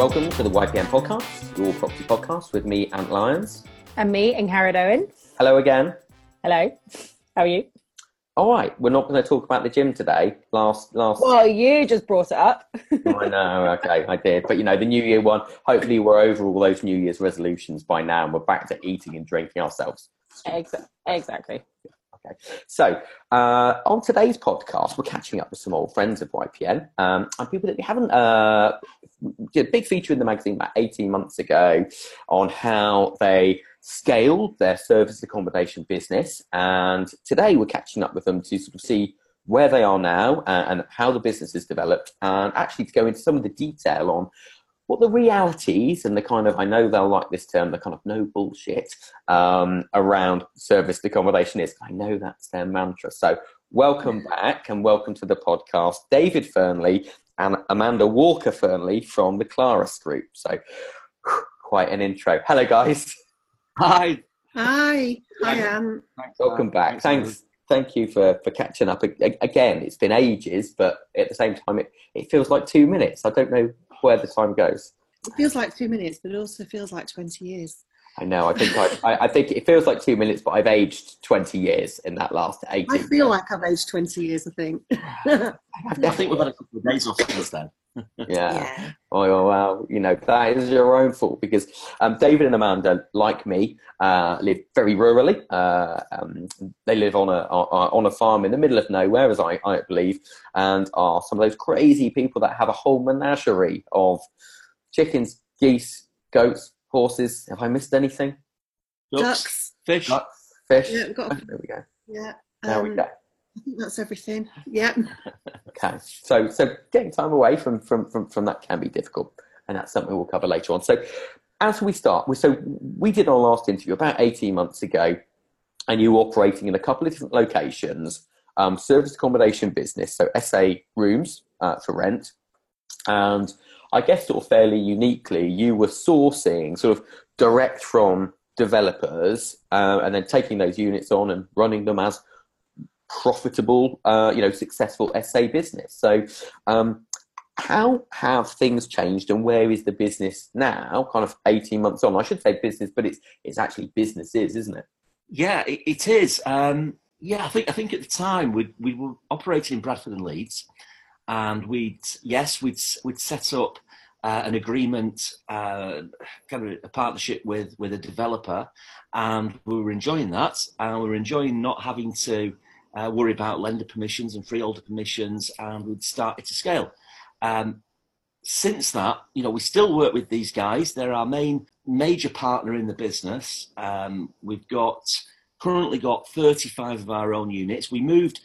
Welcome to the YPN podcast, your property podcast with me, Ant Lyons. And me, Angharad Owen. Hello again. Hello. How are you? All right, we're not going to talk about the gym today. Last, last. Well, you just brought it up. I know. Okay, I did. But you know, the New Year one. Hopefully, we're over all those New Year's resolutions by now, and we're back to eating and drinking ourselves. Exactly. Okay. So, uh, on today's podcast, we're catching up with some old friends of YPN um, and people that we haven't. Uh, did a big feature in the magazine about 18 months ago on how they scaled their service accommodation business. And today we're catching up with them to sort of see where they are now and, and how the business has developed and actually to go into some of the detail on what the realities and the kind of I know they'll like this term, the kind of no bullshit um, around serviced accommodation is. I know that's their mantra. So welcome back and welcome to the podcast, David Fernley and Amanda Walker Fernley from the Claris Group. So quite an intro. Hello, guys. Hi. Hi. Hi, Anne. Welcome back. Thanks. Thank you for, for catching up again. It's been ages, but at the same time, it, it feels like two minutes. I don't know where the time goes. It feels like two minutes, but it also feels like 20 years. I know. I think I, I, think it feels like two minutes, but I've aged twenty years in that last eighteen. I feel like I've aged twenty years. I think. I think we've had a couple of days off since then. Yeah. yeah. Oh well, you know that is your own fault because um, David and Amanda, like me, uh, live very rurally. Uh, um, they live on a on a farm in the middle of nowhere, as I, I believe, and are some of those crazy people that have a whole menagerie of chickens, geese, goats, horses. Have I missed anything? Ducks, fish, Ducks, fish. Yeah, we've got. A, there we go. Yeah. There um, we go. That's everything. Yeah. okay. So so getting time away from, from, from, from that can be difficult. And that's something we'll cover later on. So as we start, we, so we did our last interview about 18 months ago, and you were operating in a couple of different locations, um, service accommodation business, so SA rooms uh, for rent, and I guess sort of fairly uniquely, you were sourcing sort of direct from developers uh, and then taking those units on and running them as profitable, uh, you know, successful SA business. So, um, how have things changed, and where is the business now? Kind of eighteen months on. I should say business, but it's it's actually businesses, isn't it? Yeah, it, it is. Um, yeah, I think I think at the time we we were operating in Bradford and Leeds, and we'd yes we'd we'd set up uh, an agreement, uh, kind of a partnership with with a developer, and we were enjoying that, and we were enjoying not having to uh, worry about lender permissions and freeholder permissions, and we'd started to scale. Um, since that, you know, we still work with these guys. They're our main major partner in the business. Um, we've got currently got 35 of our own units. We moved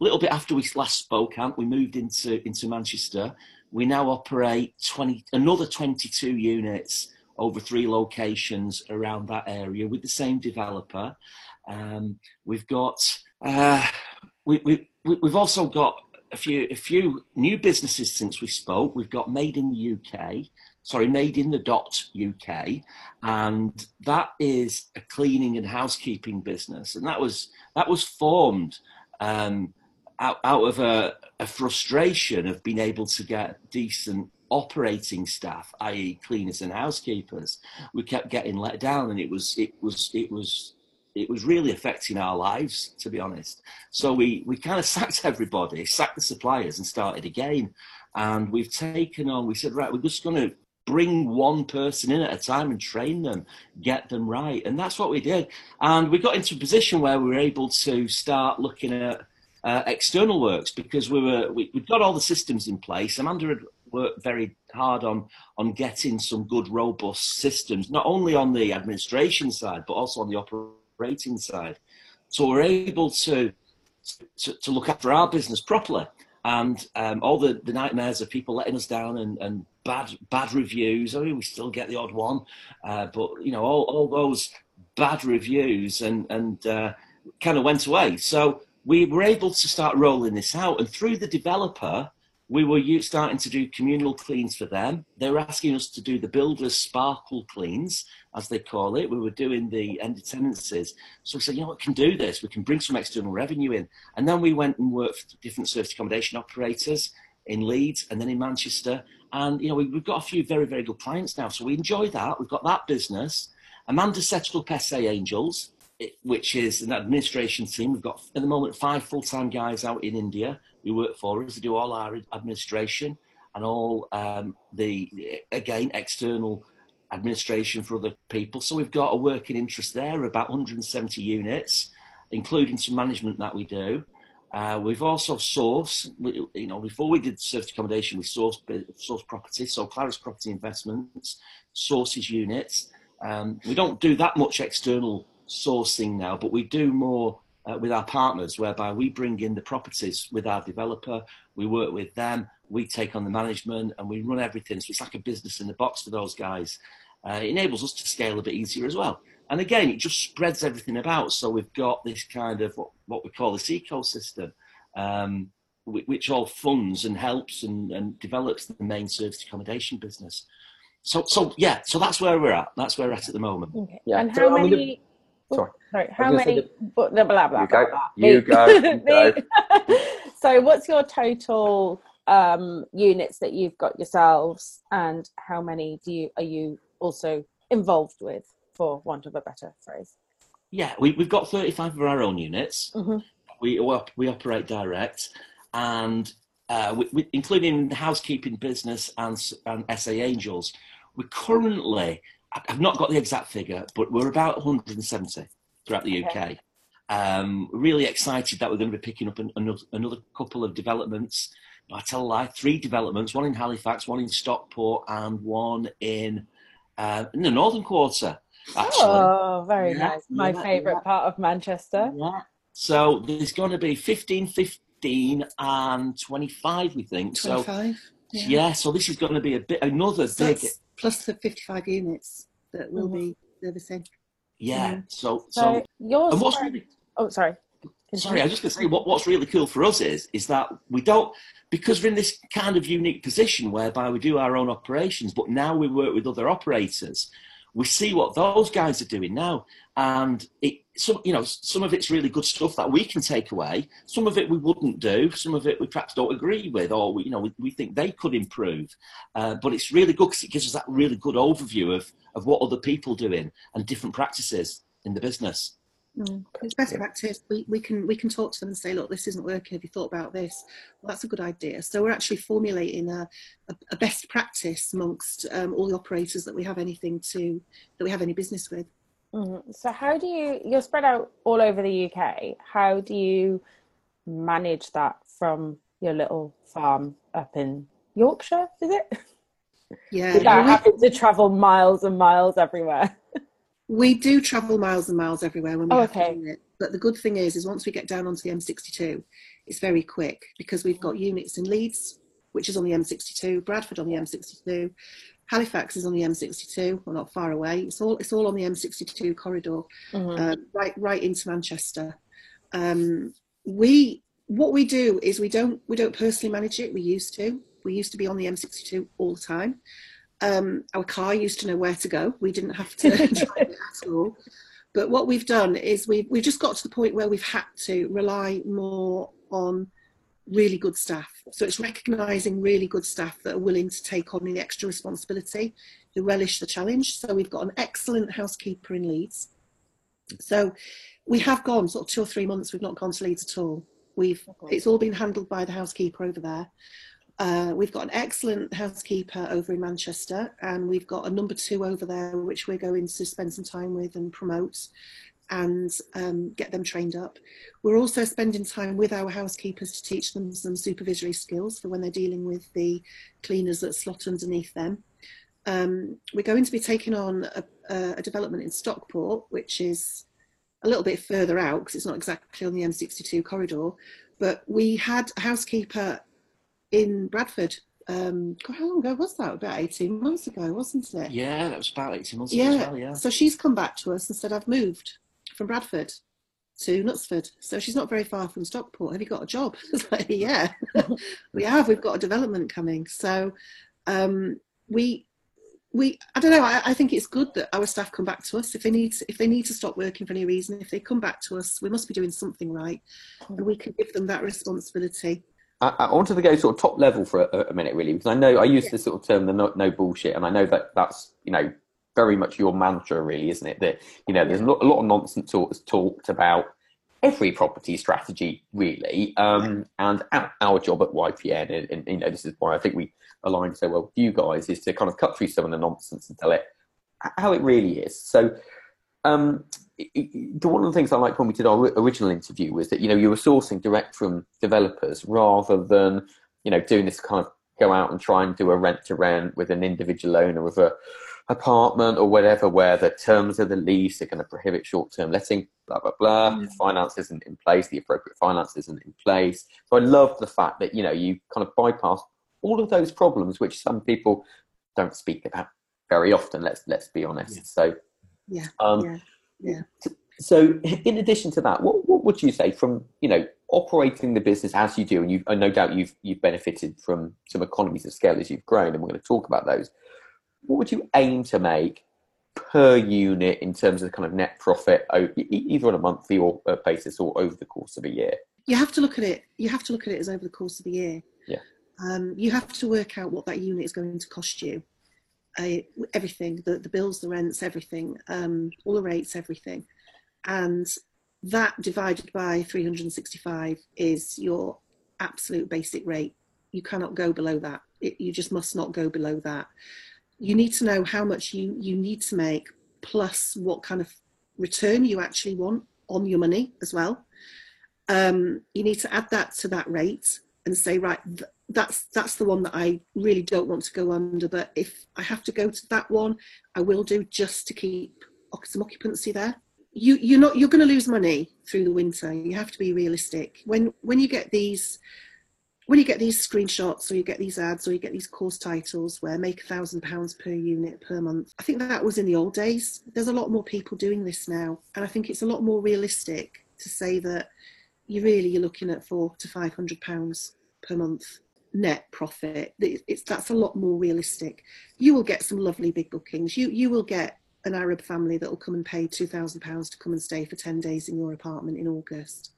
a little bit after we last spoke, Ant, we moved into into Manchester. We now operate 20 another 22 units over three locations around that area with the same developer. Um, we've got uh, we, we, we've also got a few a few new businesses since we spoke. We've got Made in the UK, sorry, Made in the Dot UK, and that is a cleaning and housekeeping business, and that was that was formed um, out, out of a, a frustration of being able to get decent operating staff, i.e., cleaners and housekeepers. We kept getting let down, and it was it was it was it was really affecting our lives, to be honest. So we, we kind of sacked everybody, sacked the suppliers, and started again. And we've taken on, we said, right, we're just going to bring one person in at a time and train them, get them right. And that's what we did. And we got into a position where we were able to start looking at uh, external works because we were we, we'd got all the systems in place. Amanda had worked very hard on on getting some good robust systems, not only on the administration side but also on the operation rating side. So we're able to, to, to look after our business properly. And um, all the, the nightmares of people letting us down and, and bad bad reviews. I mean, we still get the odd one, uh, but you know, all, all those bad reviews and and uh, kind of went away. So we were able to start rolling this out, and through the developer, we were starting to do communal cleans for them. They were asking us to do the builders sparkle cleans, as they call it. We were doing the end of tenancies. So we said, you know what, we can do this. We can bring some external revenue in. And then we went and worked for different service accommodation operators in Leeds and then in Manchester. And you know, we, we've got a few very, very good clients now, so we enjoy that. We've got that business. Amanda set up SA Angels, which is an administration team. We've got at the moment five full-time guys out in India who work for us. They do all our administration and all um, the again external administration for other people. So we've got a working interest there, about 170 units, including some management that we do. Uh, we've also sourced, you know, before we did service accommodation, we sourced sourced property. So Claris Property Investments sources units. Um, we don't do that much external sourcing now, but we do more uh, with our partners, whereby we bring in the properties with our developer, we work with them, we take on the management, and we run everything. So it's like a business in the box for those guys. Uh, it enables us to scale a bit easier as well. And again, it just spreads everything about. So we've got this kind of what, what we call this ecosystem, um, whi- which all funds and helps and, and develops the main service accommodation business. So, so yeah, so that's where we're at. That's where we're at at the moment. Okay. Yeah. And So, how I mean, many? Oh, sorry. Sorry. How many? But blah blah blah. You go. blah. You go. You go. so, what's your total um, units that you've got yourselves, and how many do you are you also involved with, for want of a better phrase? Yeah, we, we've got 35 of our own units. Mhm. We, we op- we operate direct, and uh, we, we, including the housekeeping business and, and SA Angels, we're currently, I- I've not got the exact figure, but we're about 170 throughout the UK. Um, really excited that we're going to be picking up an, another, another couple of developments. I tell a lie, three developments, one in Halifax, one in Stockport, and one in, uh, in the Northern Quarter, actually. Oh, very Yeah, nice. My yeah, favourite yeah. part of Manchester. Yeah. So there's going to be 15, 15 and 25, we think. So, 25. yeah. so this is going to be a bit another So big, that's plus the 55 units that will Mhm. be servicing. yeah. So, So, so, yours. and what's really, Oh, sorry. sorry, I was just going to say, what, what's really cool for us is, is that we don't, because we're in this kind of unique position whereby we do our own operations, but now we work with other operators. We see what those guys are doing now, and it, some, you know, some of it's really good stuff that we can take away. Some of it we wouldn't do. Some of it we perhaps don't agree with, or we, you know, we, we think they could improve. Uh, but it's really good because it gives us that really good overview of of what other people are doing and different practices in the business. Mm. It's best practice. We, we can we can talk to them and say, look, this isn't working. Have you thought about this? Well, that's a good idea. So we're actually formulating a, a, a best practice amongst um, all the operators that we have anything to that we have any business with. Mhm. So, how do you? You're spread out all over the UK. How do you manage that from your little farm up in Yorkshire? Is it? Yeah, Without having to travel miles and miles everywhere. we do travel miles and miles everywhere when we Oh, have okay. it. But the good thing is, is once we get down onto the M62, it's very quick because we've got units in Leeds, which is on the M62, Bradford on the M62, Halifax is on the M62, well not far away. It's all it's all on the M62 corridor. Mhm. uh, right right into Manchester. Um, we what we do is we don't we don't personally manage it. We used to. We used to be on the M62 all the time. Um, our car used to know where to go. We didn't have to drive it at all. But what we've done is we've we've just got to the point where we've had to rely more on really good staff. So it's recognising really good staff that are willing to take on the extra responsibility, who relish the challenge. So we've got an excellent housekeeper in Leeds. So we have gone sort of two or three months. We've not gone to Leeds at all. We've it's all been handled by the housekeeper over there. Uh, we've got an excellent housekeeper over in Manchester, and we've got a number two over there, which we're going to spend some time with and promote and um, get them trained up. We're also spending time with our housekeepers to teach them some supervisory skills for when they're dealing with the cleaners that slot underneath them. Um, we're going to be taking on a, a, a development in Stockport, which is a little bit further out because it's not exactly on the M62 corridor. But we had a housekeeper in Bradford. Um, God, how long ago was that? About 18 months ago, wasn't it? Yeah, that was about 18 months ago Yeah. as well, yeah. So she's come back to us and said, I've moved from Bradford to Knutsford. So she's not very far from Stockport. Have you got a job? Like, yeah, we have. We've got a development coming. So um, we, we, I don't know. I, I think it's good that our staff come back to us if they need, to, if they need to stop working for any reason. If they come back to us, we must be doing something right, and we can give them that responsibility I, I wanted to go sort of top level for a, a minute, really, because I know I use this sort of term, the no, no, bullshit, and I know that that's you know very much your mantra, really, isn't it? That you know there's a lot, a lot of nonsense talk, talked about every property strategy, really, um, and our, our, job at YPN, and, and, you know this is why I think we align so well with you guys, is to kind of cut through some of the nonsense and tell it how it really is. So. Um, one of the things I liked when we did our original interview was that you know you were sourcing direct from developers rather than you know doing this kind of go out and try and do a rent to rent with an individual owner of a apartment or whatever where the terms of the lease are going to prohibit short term letting blah blah blah. Mm. finance isn't in place the appropriate finance isn't in place. So I love the fact that you know you kind of bypass all of those problems which some people don't speak about very often let's let's be honest. Yeah. so yeah. um, yeah yeah. So, in addition to that, what, what would you say from you know operating the business as you do, and you no doubt you've you've benefited from some economies of scale as you've grown, and we're going to talk about those. What would you aim to make per unit in terms of the kind of net profit, either on a monthly or uh, basis or over the course of a year? You have to look at it. You have to look at it as over the course of the year. Yeah. Um, you have to work out what that unit is going to cost you everything the, the bills the rents everything um, all the rates everything. And that divided by 365 is your absolute basic rate. You cannot go below that. It, you just must not go below that. You need to know how much you you need to make plus what kind of return you actually want on your money as well. Um, you need to add that to that rate and say right th- that's that's the one that I really don't want to go under. But if I have to go to that one, I will do just to keep some occupancy there. You you're not you're going to lose money through the winter. You have to be realistic. When when you get these when you get these screenshots or you get these ads or you get these course titles where make a thousand pounds per unit per month, I think that was in the old days. There's a lot more people doing this now, and I think it's a lot more realistic to say that you really you're looking at four to five hundred pounds per month net profit. It's that's a lot more realistic. You will get some lovely big bookings. You you will get an Arab family that will come and pay two thousand pounds to come and stay for ten days in your apartment in August.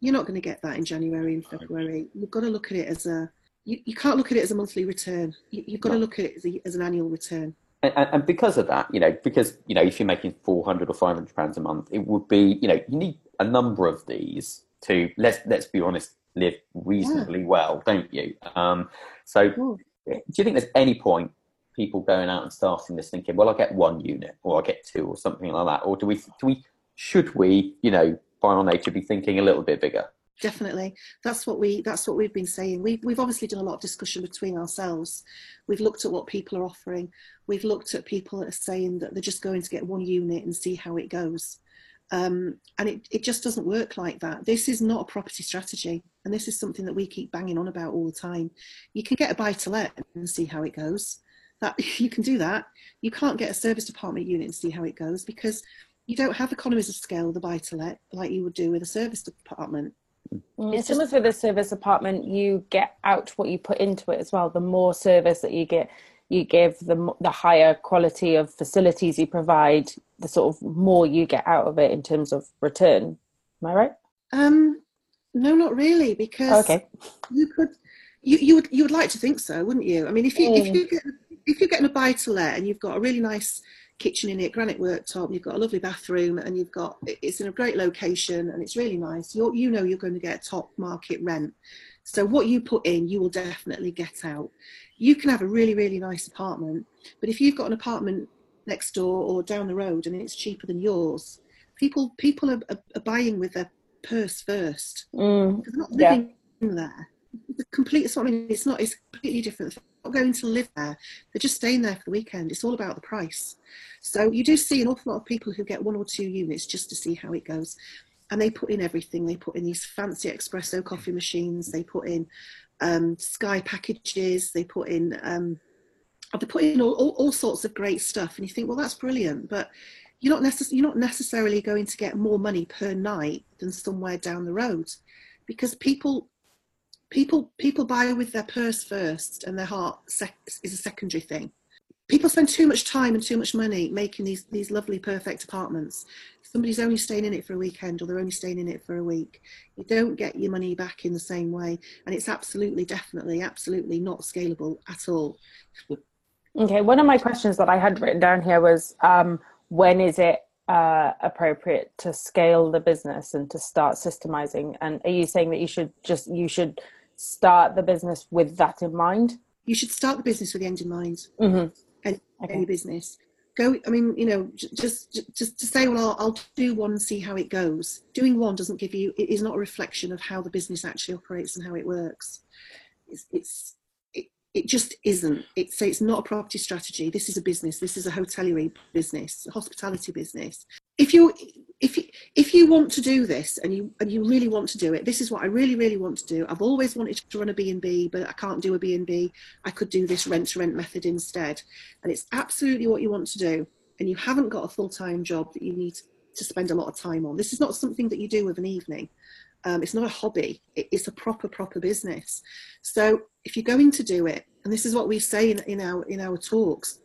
You're not going to get that in January and February. You've got to look at it as a you, you can't look at it as a monthly return. You, have got to look at it as, a, as an annual return. And, and, because of that, you know, because you know, if you're making four hundred or five hundred pounds a month, it would be, you know, you need a number of these to let's let's be honest, live reasonably yeah. well, don't you? Um, so, do you think there's any point people going out and starting this thinking, well, I'll get one unit or I'll get two or something like that? Or do we, do we, should we, you know, by our nature, be thinking a little bit bigger? Definitely, that's what we that's what we've been saying. We've we've obviously done a lot of discussion between ourselves. We've looked at what people are offering. We've looked at people that are saying that they're just going to get one unit and see how it goes. Um, and it, it just doesn't work like that. This is not a property strategy. And this is something that we keep banging on about all the time. You can get a buy to let and see how it goes. That you can do that. You can't get a serviced apartment unit and see how it goes because you don't have economies of scale with a buy to let like you would do with a serviced apartment. Mm, it's similar with a service apartment, you get out what you put into it as well. The more service that you get, you give, the the higher quality of facilities you provide, the sort of more you get out of it in terms of return. Am I right? Um, no, not really, because okay. you could, you, you would you would like to think so, wouldn't you? I mean, if you mm. if you get if you're getting a buy to let and you've got a really nice kitchen in it, granite worktop, you've got a lovely bathroom, and you've got it's in a great location and it's really nice. You you know you're going to get top market rent. So what you put in, you will definitely get out. You can have a really really nice apartment, but if you've got an apartment next door or down the road and it's cheaper than yours, people people are, are, are buying with their purse first. Mm, they're not living yeah. there. The complete. So I mean, it's not. It's completely different. They're not going to live there. They're just staying there for the weekend. It's all about the price. So you do see an awful lot of people who get one or two units just to see how it goes, and they put in everything. They put in these fancy espresso coffee machines. They put in um, Sky packages. They put in. Um, they put in all, all, all sorts of great stuff, and you think, well, that's brilliant, but you're not, necess- you're not necessarily going to get more money per night than somewhere down the road because people people people buy with their purse first and their heart sec- is a secondary thing people spend too much time and too much money making these these lovely perfect apartments. Somebody's only staying in it for a weekend or they're only staying in it for a week. You don't get your money back in the same way and it's absolutely definitely absolutely not scalable at all. Okay one of my questions that i had written down here was um, when is it uh, appropriate to scale the business and to start systemizing? And are you saying that you should just you should start the business with that in mind? You should start the business with the end in mind. Mm-hmm any, okay. any business. Go, I mean, you know, just just to say, well, I'll, I'll do one and see how it goes. Doing one doesn't give you, it is not a reflection of how the business actually operates and how it works. It's, it's it, it just isn't. It's it's not a property strategy. This is a business. This is a hotelier business, a hospitality business. If you if you, if you want to do this and you and you really want to do it, this is what I really really want to do. I've always wanted to run a B&B, but I can't do a B&B. I could do this rent to rent method instead. And it's absolutely what you want to do and you haven't got a full-time job that you need to spend a lot of time on. This is not something that you do with an evening. Um, it's not a hobby. It, it's a proper proper business. So if you're going to do it, and this is what we say in, in our in our talks,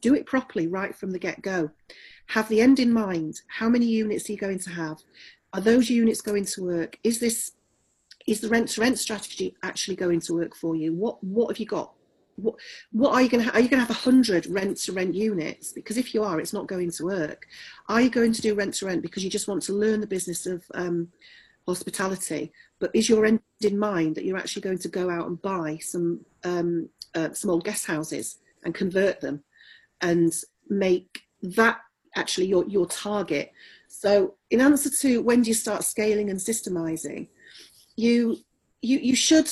do it properly right from the get-go have the end in mind. How many units are you going to have? Are those units going to work? Is this is the rent to rent strategy actually going to work for you? What what have you got? What what are you going to are you going to have hundred rent to rent units? Because if you are, it's not going to work. Are you going to do rent to rent because you just want to learn the business of um, hospitality? But is your end in mind that you're actually going to go out and buy some um, uh, some old guest houses and convert them and make that actually your, your target. So in answer to when do you start scaling and systemizing, you, you, you should,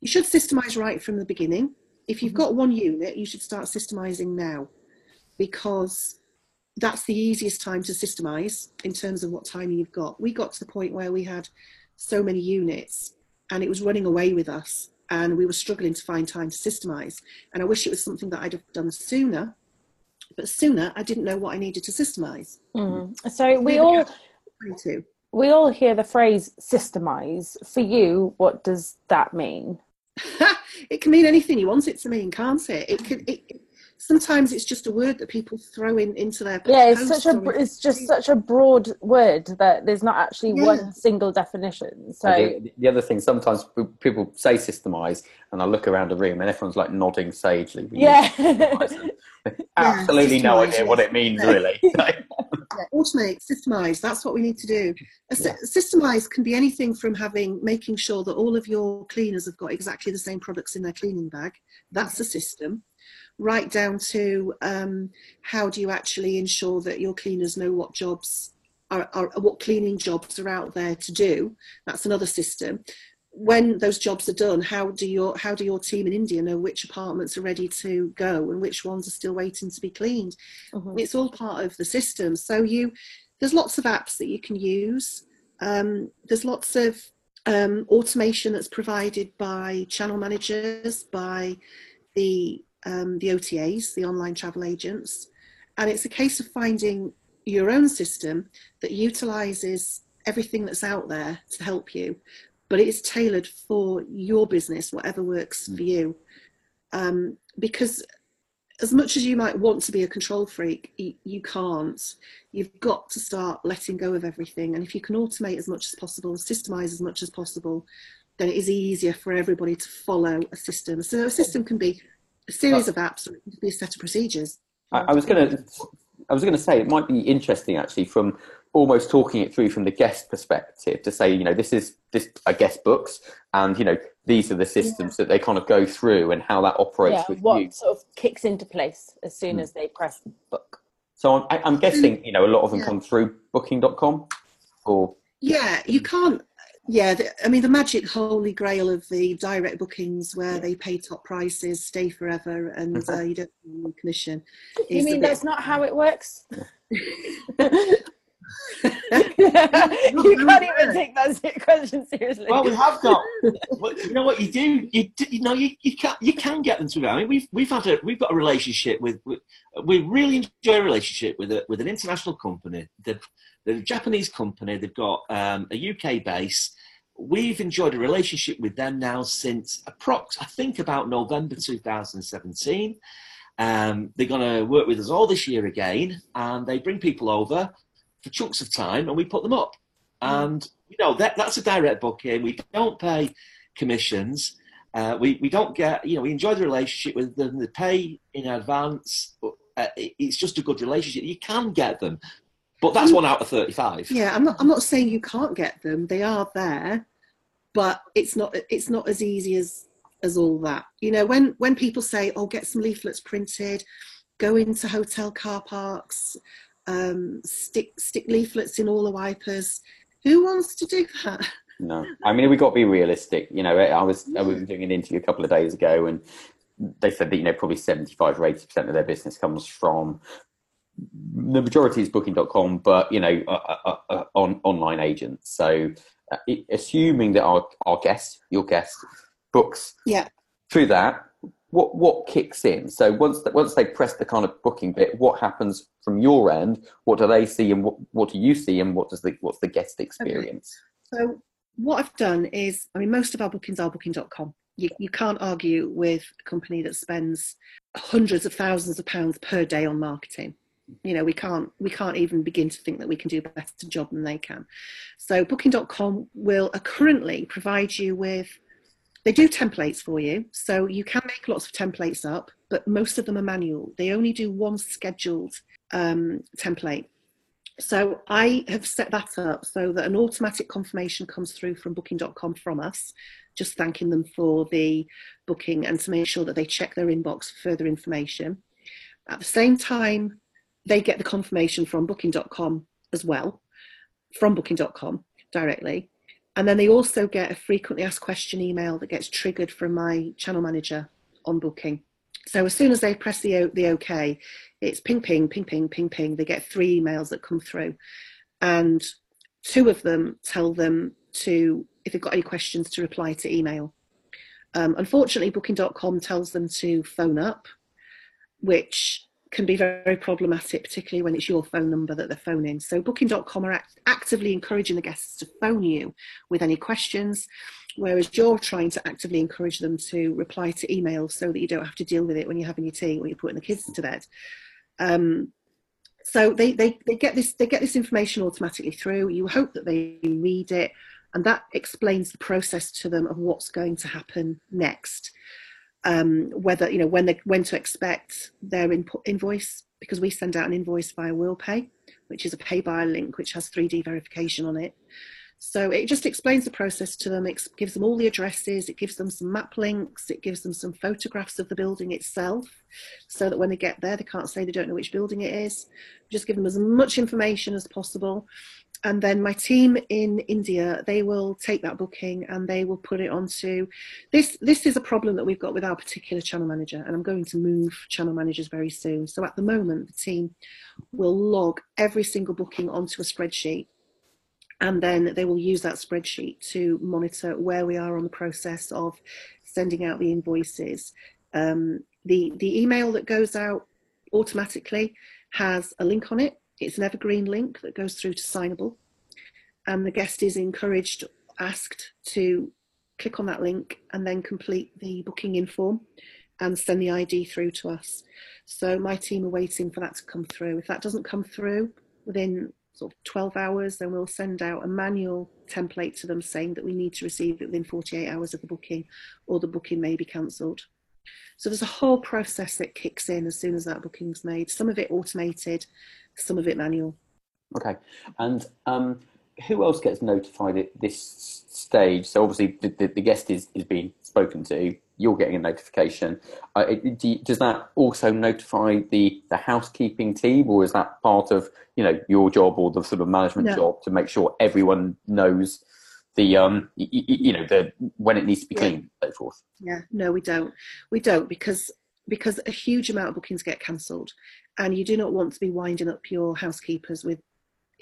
you should systemize right from the beginning. If you've mm-hmm. got one unit, you should start systemizing now because that's the easiest time to systemize in terms of what time you've got. We got to the point where we had so many units and it was running away with us and we were struggling to find time to systemize. And I wish it was something that I'd have done sooner but sooner I didn't know what I needed to systemize. Mm. So we all we all hear the phrase systemize. For you, what does that mean? it can mean anything you want it to mean, can't it? It can. It, sometimes it's just a word that people throw in into their yeah it's such a it's just such a broad word that there's not actually yeah. one single definition so the, the, other thing sometimes people say systemize and i look around the room and everyone's like nodding sagely. Yeah. absolutely yeah, no idea what it means really. Yeah, automate systemize that's what we need to do. A yeah. systemize can be anything from having making sure that all of your cleaners have got exactly the same products in their cleaning bag. That's a system right down to um, how do you actually ensure that your cleaners know what jobs are, are, what cleaning jobs are out there to do. That's another system. When those jobs are done, how do your how do your team in India know which apartments are ready to go and which ones are still waiting to be cleaned? Mm-hmm. It's all part of the system. So you there's lots of apps that you can use. Um, there's lots of um, automation that's provided by channel managers, by the um, the OTAs, the online travel agents, and it's a case of finding your own system that utilizes everything that's out there to help you, but it is tailored for your business, whatever works for you. Um, because as much as you might want to be a control freak, you, can't. You've got to start letting go of everything. And if you can automate as much as possible, systemize as much as possible, then it is easier for everybody to follow a system. So a system can be series of apps or be a set of procedures. I, I was going to, I was going to say it might be interesting actually from almost talking it through from the guest perspective to say, you know, this is this a guest books, and you know, these are the systems yeah. that they kind of go through and how that operates yeah, with what you. sort of kicks into place as soon mm. as they press book. So I'm, I'm guessing, you know, a lot of them yeah. come through Booking.com, or yeah, you can't yeah, the, I mean the magic holy grail of the direct bookings where they pay top prices, stay forever, and uh, you don't any commission. You mean that's not how it works? you can't even take that question seriously. Well, we have got. Well, you know what you do? You, do, you know you, you can you can get them to. I mean, we've we've had a we've got a relationship with. with we really enjoy a relationship with a, with an international company. The they're a Japanese company. They've got um, a UK base. We've enjoyed a relationship with them now since approx. I think about November 2017. Um, they're going to work with us all this year again, and they bring people over for chunks of time, and we put them up. Mm. And you know that that's a direct booking. We don't pay commissions. Uh, we we don't get you know we enjoy the relationship with them. They pay in advance. But, uh, it's just a good relationship. You can get them, but that's one out of thirty-five. Yeah, I'm not. I'm not saying you can't get them. They are there, but it's not. It's not as easy as as all that. You know, when when people say, "Oh, get some leaflets printed," go into hotel car parks, um, stick stick leaflets in all the wipers. Who wants to do that? No, I mean we got to be realistic. You know, I was I was doing an interview a couple of days ago, and they said that you know probably seventy five or eighty percent of their business comes from the majority is Booking.com, but you know, uh, uh, uh, on online agents. So, uh, assuming that our our guest, your guest, books yeah through that, what what kicks in? So once once they press the kind of booking bit, what happens from your end? What do they see, and what what do you see, and what does the what's the guest experience? Okay. So what I've done is, I mean, most of our bookings are booking.com. You, you can't argue with a company that spends hundreds of thousands of pounds per day on marketing. You know, we can't we can't even begin to think that we can do a better job than they can. So booking.com will uh, currently provide you with they do templates for you. So you can make lots of templates up, but most of them are manual. They only do one scheduled um, template so I have set that up so that an automatic confirmation comes through from booking.com from us, just thanking them for the booking and to make sure that they check their inbox for further information. At the same time, they get the confirmation from booking.com as well, from booking.com directly. And then they also get a frequently asked question email that gets triggered from my channel manager on booking. So as soon as they press the, the OK, it's ping, ping, ping, ping, ping, ping. They get three emails that come through. And two of them tell them to, if they've got any questions, to reply to email. Um, unfortunately, booking.com tells them to phone up, which can be very, problematic, particularly when it's your phone number that they're phoning. So booking.com are act- actively encouraging the guests to phone you with any questions whereas you're trying to actively encourage them to reply to emails so that you don't have to deal with it when you're having your tea or you're putting the kids to bed. Um, so they, they, they get this they get this information automatically through. You hope that they read it, and that explains the process to them of what's going to happen next. Um, whether you know when they when to expect their invoice because we send out an invoice via WorldPay, which is a pay by link which has 3D verification on it. So it just explains the process to them. It gives them all the addresses. It gives them some map links. It gives them some photographs of the building itself, so that when they get there, they can't say they don't know which building it is. Just give them as much information as possible. And then my team in India, they will take that booking and they will put it onto this. This is a problem that we've got with our particular channel manager, and I'm going to move channel managers very soon. So at the moment, the team will log every single booking onto a spreadsheet and then they will use that spreadsheet to monitor where we are on the process of sending out the invoices. Um, the, the email that goes out automatically has a link on it. It's an evergreen link that goes through to Signable. And the guest is encouraged, asked to click on that link and then complete the booking in form and send the ID through to us. So my team are waiting for that to come through. If that doesn't come through within sort of 12 hours, then we'll send out a manual template to them saying that we need to receive it within 48 hours of the booking or the booking may be cancelled. So there's a whole process that kicks in as soon as that booking's made, some of it automated, some of it manual. Okay. And um, who else gets notified at this stage? So obviously the, the, the guest is, is being spoken to you're getting a notification. Uh, do, does that also notify the, the housekeeping team, or is that part of you know your job or the sort of management no. job to make sure everyone knows the um you, you know the when it needs to be cleaned, yeah. so forth? Yeah, no, we don't. We don't because because a huge amount of bookings get cancelled, and you do not want to be winding up your housekeepers with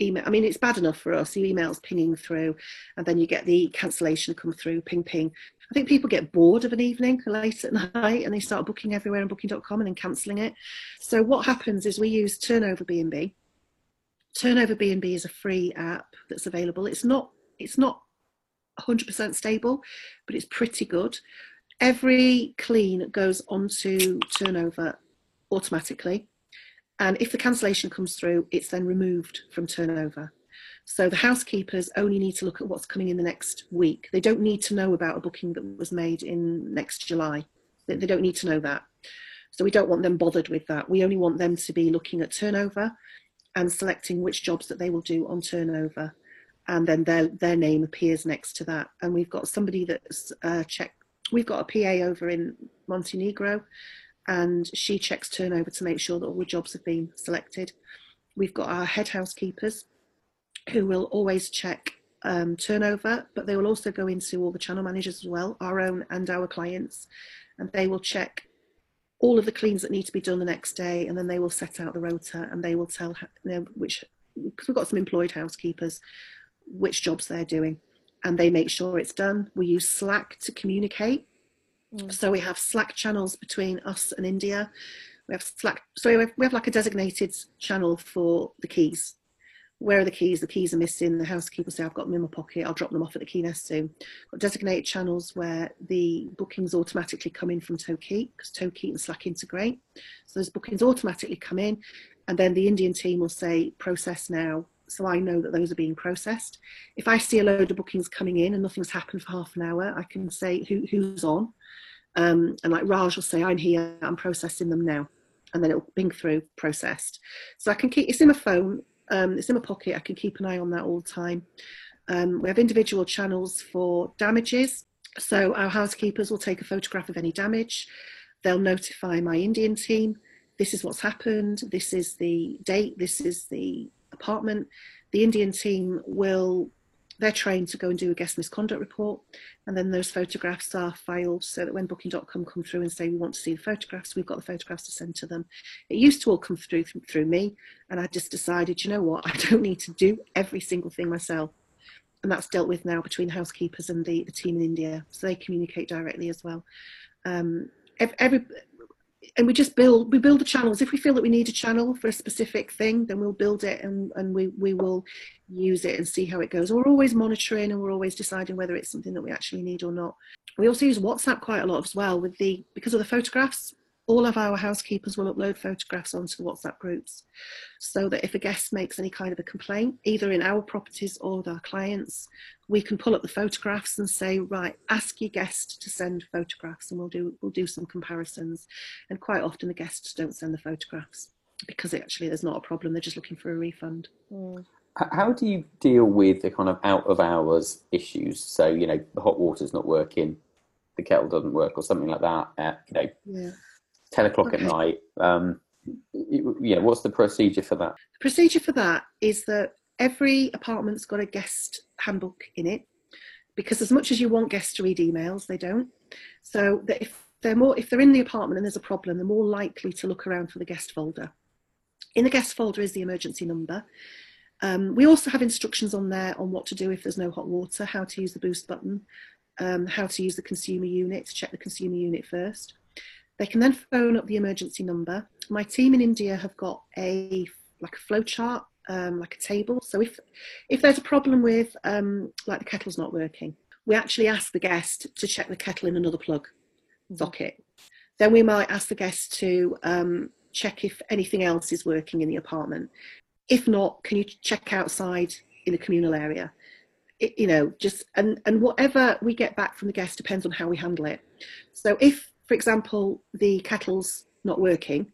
email. I mean, it's bad enough for us. Your emails pinging through, and then you get the cancellation come through, ping ping. I think people get bored of an evening late at night and they start booking everywhere on booking.com and then cancelling it. So what happens is we use TurnoverBnB. Turnover B&B is a free app that's available. It's not it's not 100% stable, but it's pretty good. Every clean goes onto Turnover automatically. And if the cancellation comes through, it's then removed from turnover. So the housekeepers only need to look at what's coming in the next week. They don't need to know about a booking that was made in next July. They, they don't need to know that. So we don't want them bothered with that. We only want them to be looking at turnover and selecting which jobs that they will do on turnover. And then their, their name appears next to that. And we've got somebody that's uh, checked, we've got a PA over in Montenegro and she checks turnover to make sure that all the jobs have been selected. We've got our head housekeepers who will always check um, turnover, but they will also go into all the channel managers as well, our own and our clients, and they will check all of the cleans that need to be done the next day, and then they will set out the rota and they will tell you know, which, because we've got some employed housekeepers, which jobs they're doing, and they make sure it's done. We use Slack to communicate. Mm. So we have Slack channels between us and India. We have Slack, so we have, we have like a designated channel for the keys where are the keys? The keys are missing. The housekeeper say, I've got them in my pocket. I'll drop them off at the KeyNest soon. Got designated channels where the bookings automatically come in from Tokeet because Tokeet and Slack integrate. So those bookings automatically come in and then the Indian team will say, process now. So I know that those are being processed. If I see a load of bookings coming in and nothing's happened for half an hour, I can say who, who's on. Um, and like Raj will say, I'm here, I'm processing them now and then it'll bing through processed. So I can keep it's in my phone. Um, it's in my pocket. I can keep an eye on that all the time. Um, we have individual channels for damages. So our housekeepers will take a photograph of any damage. They'll notify my Indian team. This is what's happened. This is the date. This is the apartment. The Indian team will they're trained to go and do a guest misconduct report and then those photographs are filed so that when booking.com come through and say we want to see the photographs we've got the photographs to send to them. It used to all come through through me and i just decided you know what? I don't need to do every single thing myself. And that's dealt with now between housekeepers and the, the team in india so they communicate directly as well. Um, every and we just build we build the channels. If we feel that we need a channel for a specific thing then we'll build it and, and we, we will use it and see how it goes. We're always monitoring and we're always deciding whether it's something that we actually need or not. We also use whatsapp quite a lot as well with the because of the photographs all of our housekeepers will upload photographs onto the WhatsApp groups so that if a guest makes any kind of a complaint, either in our properties or with our clients, we can pull up the photographs and say, right, ask your guest to send photographs and we'll do, we'll do some comparisons. And quite often the guests don't send the photographs because actually there's not a problem, they're just looking for a refund. Mm. How do you deal with the kind of out of hours issues? So, you know, the hot water's not working, the kettle doesn't work or something like that. Uh, you know, yeah 10 o'clock okay. at night. Um, yeah, what's the procedure for that? The procedure for that is that every apartment's got a guest handbook in it because as much as you want guests to read emails, they don't. So that if they're more, if they're in the apartment and there's a problem, they're more likely to look around for the guest folder. In the guest folder is the emergency number. Um, we also have instructions on there on what to do if there's no hot water, how to use the boost button, um, how to use the consumer unit to check the consumer unit first. They can then phone up the emergency number. My team in India have got a like a flow chart, um, like a table. So if if there's a problem with um, like the kettle's not working, we actually ask the guest to check the kettle in another plug socket. Then we might ask the guest to um, check if anything else is working in the apartment. If not, can you check outside in the communal area? It, you know, just and and whatever we get back from the guest depends on how we handle it. So if for example, the kettle's not working,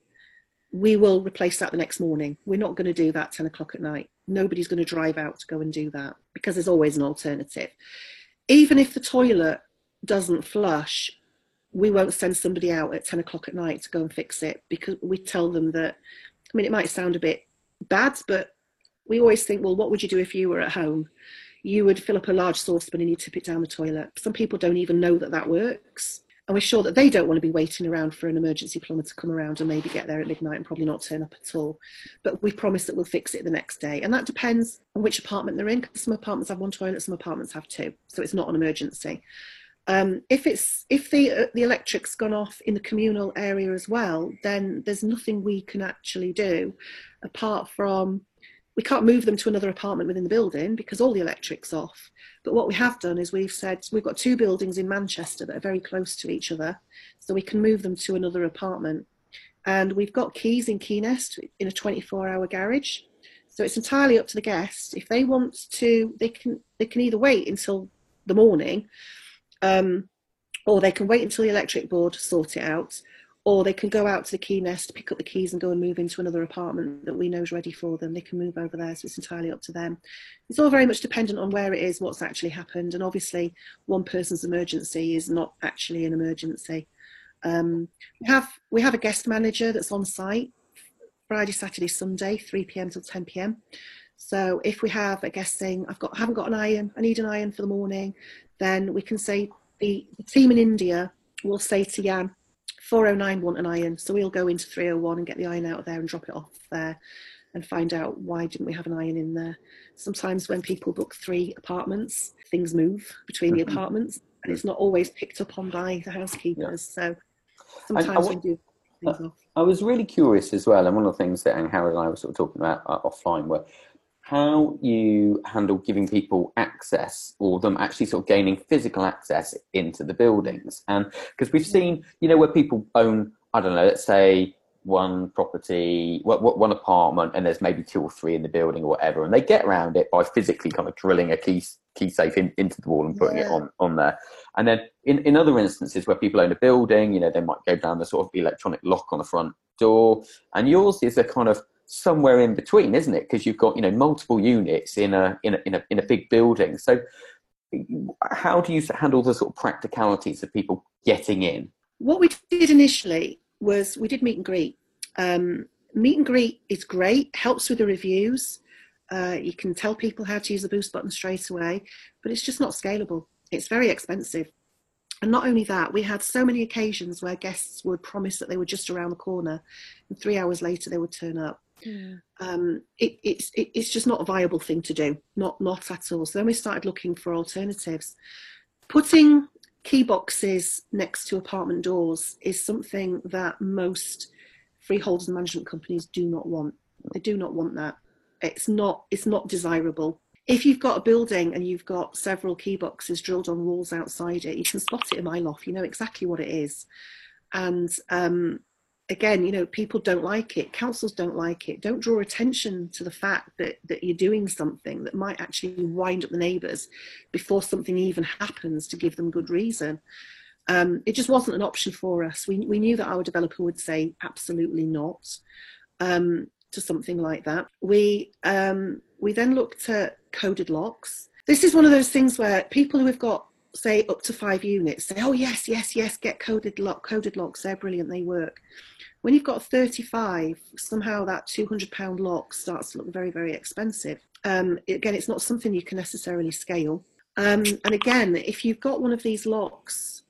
we will replace that the next morning. We're not going to do that 10 o'clock at night. Nobody's going to drive out to go and do that because there's always an alternative. Even if the toilet doesn't flush, we won't send somebody out at 10 o'clock at night to go and fix it because we tell them that, I mean, it might sound a bit bad, but we always think, well, what would you do if you were at home? You would fill up a large saucepan and you tip it down the toilet. Some people don't even know that that works and we're sure that they don't want to be waiting around for an emergency plumber to come around and maybe get there at midnight and probably not turn up at all. But we promise that we'll fix it the next day. And that depends on which apartment they're in, because some apartments have one toilet, some apartments have two. So it's not an emergency. Um, if it's if the uh, the electric's gone off in the communal area as well, then there's nothing we can actually do apart from we can't move them to another apartment within the building because all the electric's off. But what we have done is we've said we've got two buildings in Manchester that are very close to each other, so we can move them to another apartment. and we've got keys in KeyNest in a 24 hour garage. So it's entirely up to the guest. If they want to, they can they can either wait until the morning, um, or they can wait until the electric board sort it out, or they can go out to the KeyNest, pick up the keys, and go and move into another apartment that we know is ready for them. They can move over there, so it's entirely up to them. It's all very much dependent on where it is, what's actually happened, and obviously, one person's emergency is not actually an emergency. Um, we have we have a guest manager that's on site Friday, Saturday, Sunday, 3 p.m. till 10 p.m. So if we have a guest saying, I've got, I haven't got an iron, I need an iron for the morning, then we can say the, the team in India will say to Jan, 409 want an iron. So we'll go into 301 and get the iron out of there and drop it off there and find out why didn't we have an iron in there. Sometimes when people book three apartments, things move between the mm-hmm. apartments and it's not always picked up on by the housekeepers. Yeah. So sometimes we do things off. I was really curious as well, and one of the things that Angharad and I were sort of talking about uh, offline were how you handle giving people access or them actually sort of gaining physical access into the buildings. And because we've seen, you know, where people own, I don't know, let's say one property, one apartment, and there's maybe two or three in the building or whatever, and they get around it by physically kind of drilling a key key safe in, into the wall and putting yeah. it on on there. And then in, in other instances where people own a building, you know, they might go down the sort of electronic lock on the front door, and yours is a kind of somewhere in between, isn't it? Because you've got you know multiple units in a in a in a in a big building. So how do you handle the sort of practicalities of people getting in? What we did initially was we did meet and greet. Um, meet and greet is great, helps with the reviews. Uh, you can tell people how to use the boost button straight away, but it's just not scalable. It's very expensive. And not only that, we had so many occasions where guests would promise that they were just around the corner, and three hours later they would turn up. Um, it, it's it, it's just not a viable thing to do, not not at all. So then we started looking for alternatives. Putting key boxes next to apartment doors is something that most freeholders and management companies do not want. They do not want that. It's not it's not desirable. If you've got a building and you've got several key boxes drilled on walls outside it, you can spot it in my loft. You know exactly what it is. And um, again, you know, people don't like it, councils don't like it. Don't draw attention to the fact that, that you're doing something that might actually wind up the neighbours before something even happens to give them good reason. Um, it just wasn't an option for us. We, we knew that our developer would say absolutely not um, to something like that. We, um, we then looked at coded locks. This is one of those things where people who have got say up to five units say, oh yes, yes, yes, get coded lock, coded locks, they're brilliant, they work. When you've got 35, somehow that 200 pound lock starts to look very, very expensive. Um, again, it's not something you can necessarily scale. Um, and again, if you've got one of these locks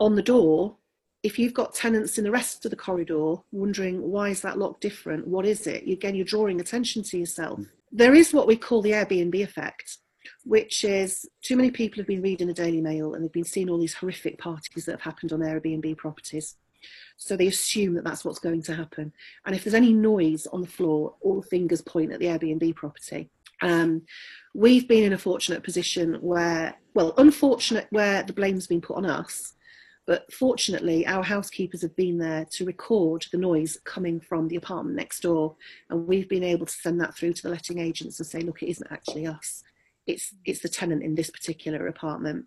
on the door, if you've got tenants in the rest of the corridor wondering why is that lock different, what is it? Again, you're drawing attention to yourself. There is what we call the Airbnb effect which is too many people have been reading the Daily Mail and they've been seeing all these horrific parties that have happened on Airbnb properties. So they assume that that's what's going to happen. And if there's any noise on the floor, all fingers point at the Airbnb property. Um, we've been in a fortunate position where, well, unfortunate where the blame's been put on us, but fortunately, our housekeepers have been there to record the noise coming from the apartment next door, and we've been able to send that through to the letting agents and say, look, it isn't actually us it's it's the tenant in this particular apartment.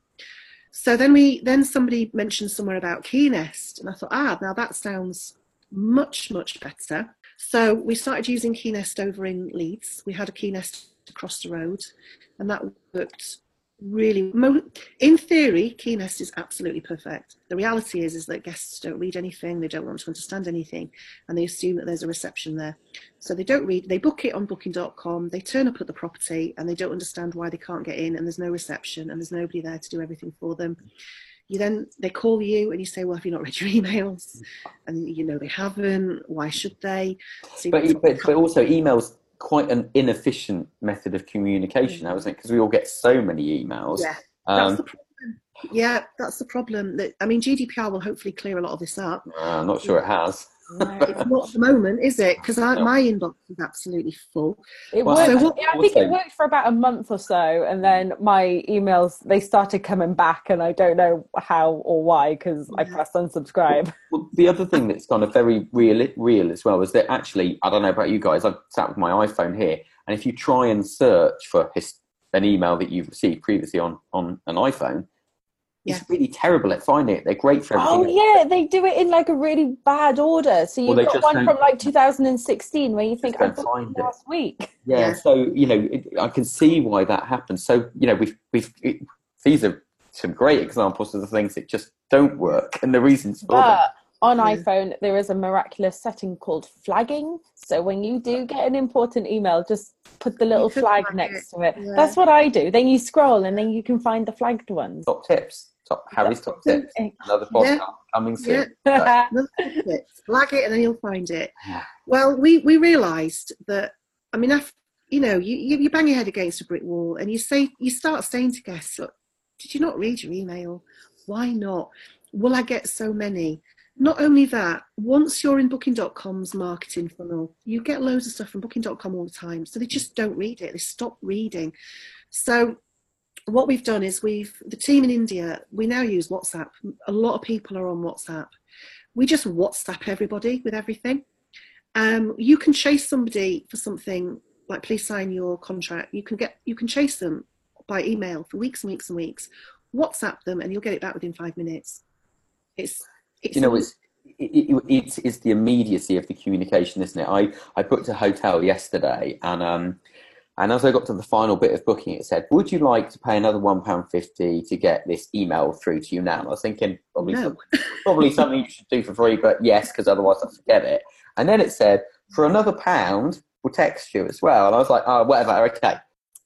So then we then somebody mentioned somewhere about KeyNest, and I thought, ah, now that sounds much much better. So we started using KeyNest over in Leeds. We had a KeyNest across the road, and that worked really in theory KeyNest is absolutely perfect. The reality is is that guests don't read anything they don't want to understand anything and they assume that there's a reception there. So they don't read they book it on booking.com they turn up at the property and they don't understand why they can't get in and there's no reception and there's nobody there to do everything for them. You then they call you and you say well have you not read your emails? And you know they haven't why should they? So but, but, but also emails quite an inefficient method of communication, mm. wasn't it? Because we all get so many emails. Yeah, um, that's the problem. Yeah, that's the problem. That I mean, GDPR will hopefully clear a lot of this up. Uh, I'm not sure it has. It's not at the moment, is it? Because No. my inbox is absolutely full. It Well, worked, so what- yeah, I think it worked for about a month or so, and then my emails they started coming back, and I don't know how or why because I Yeah. pressed unsubscribe. Well, the other thing that's kind of very real, real as well is that actually, I don't know about you guys, I've sat with my iPhone here, and if you try and search for his, an email that you've received previously on, on an iPhone, Yeah. it's really terrible at finding it. They're great for everything. Oh everything. yeah, they do it in like a really bad order. So you've they got one from like 2016 where you think I don't find it it. last week. Yeah, Yeah. so you know, it, I can see why that happens. So you know, we've we've it, these are some great examples of the things that just don't work and the reasons for them. But on iPhone, there is a miraculous setting called flagging. So when you do get an important email, just put the little flag flag next it, to it. yeah. That's what I do. Then you scroll and then you can find the flagged ones. Top tips, top Harry's top Yeah. tips. Another podcast coming soon. Yeah. Another tip, flag it and then you'll find it. Yeah. Well, we, we realised that, I mean, after, you know, you, you, you bang your head against a brick wall and you say, you start saying to guests, look, did you not read your email? Why not? Will I get so many? Not only that, once you're in Booking.com's marketing funnel, you get loads of stuff from Booking.com all the time. So they just don't read it. They stop reading. So what we've done is we've the team in India, we now use WhatsApp. A lot of people are on WhatsApp. We just WhatsApp everybody with everything. Um, you can chase somebody for something like please sign your contract. You can get you can chase them by email for weeks and weeks and weeks. WhatsApp them and you'll get it back within five minutes. It's it's you know it's it, it, it's it's the immediacy of the communication isn't it i i booked a hotel yesterday and um and as i got to the final bit of booking it said would you like to pay another one pound fifty to get this email through to you now and i was thinking probably no. some- probably something you should do for free but yes because otherwise i forget it and then it said for another pound we'll text you as well and i was like oh whatever okay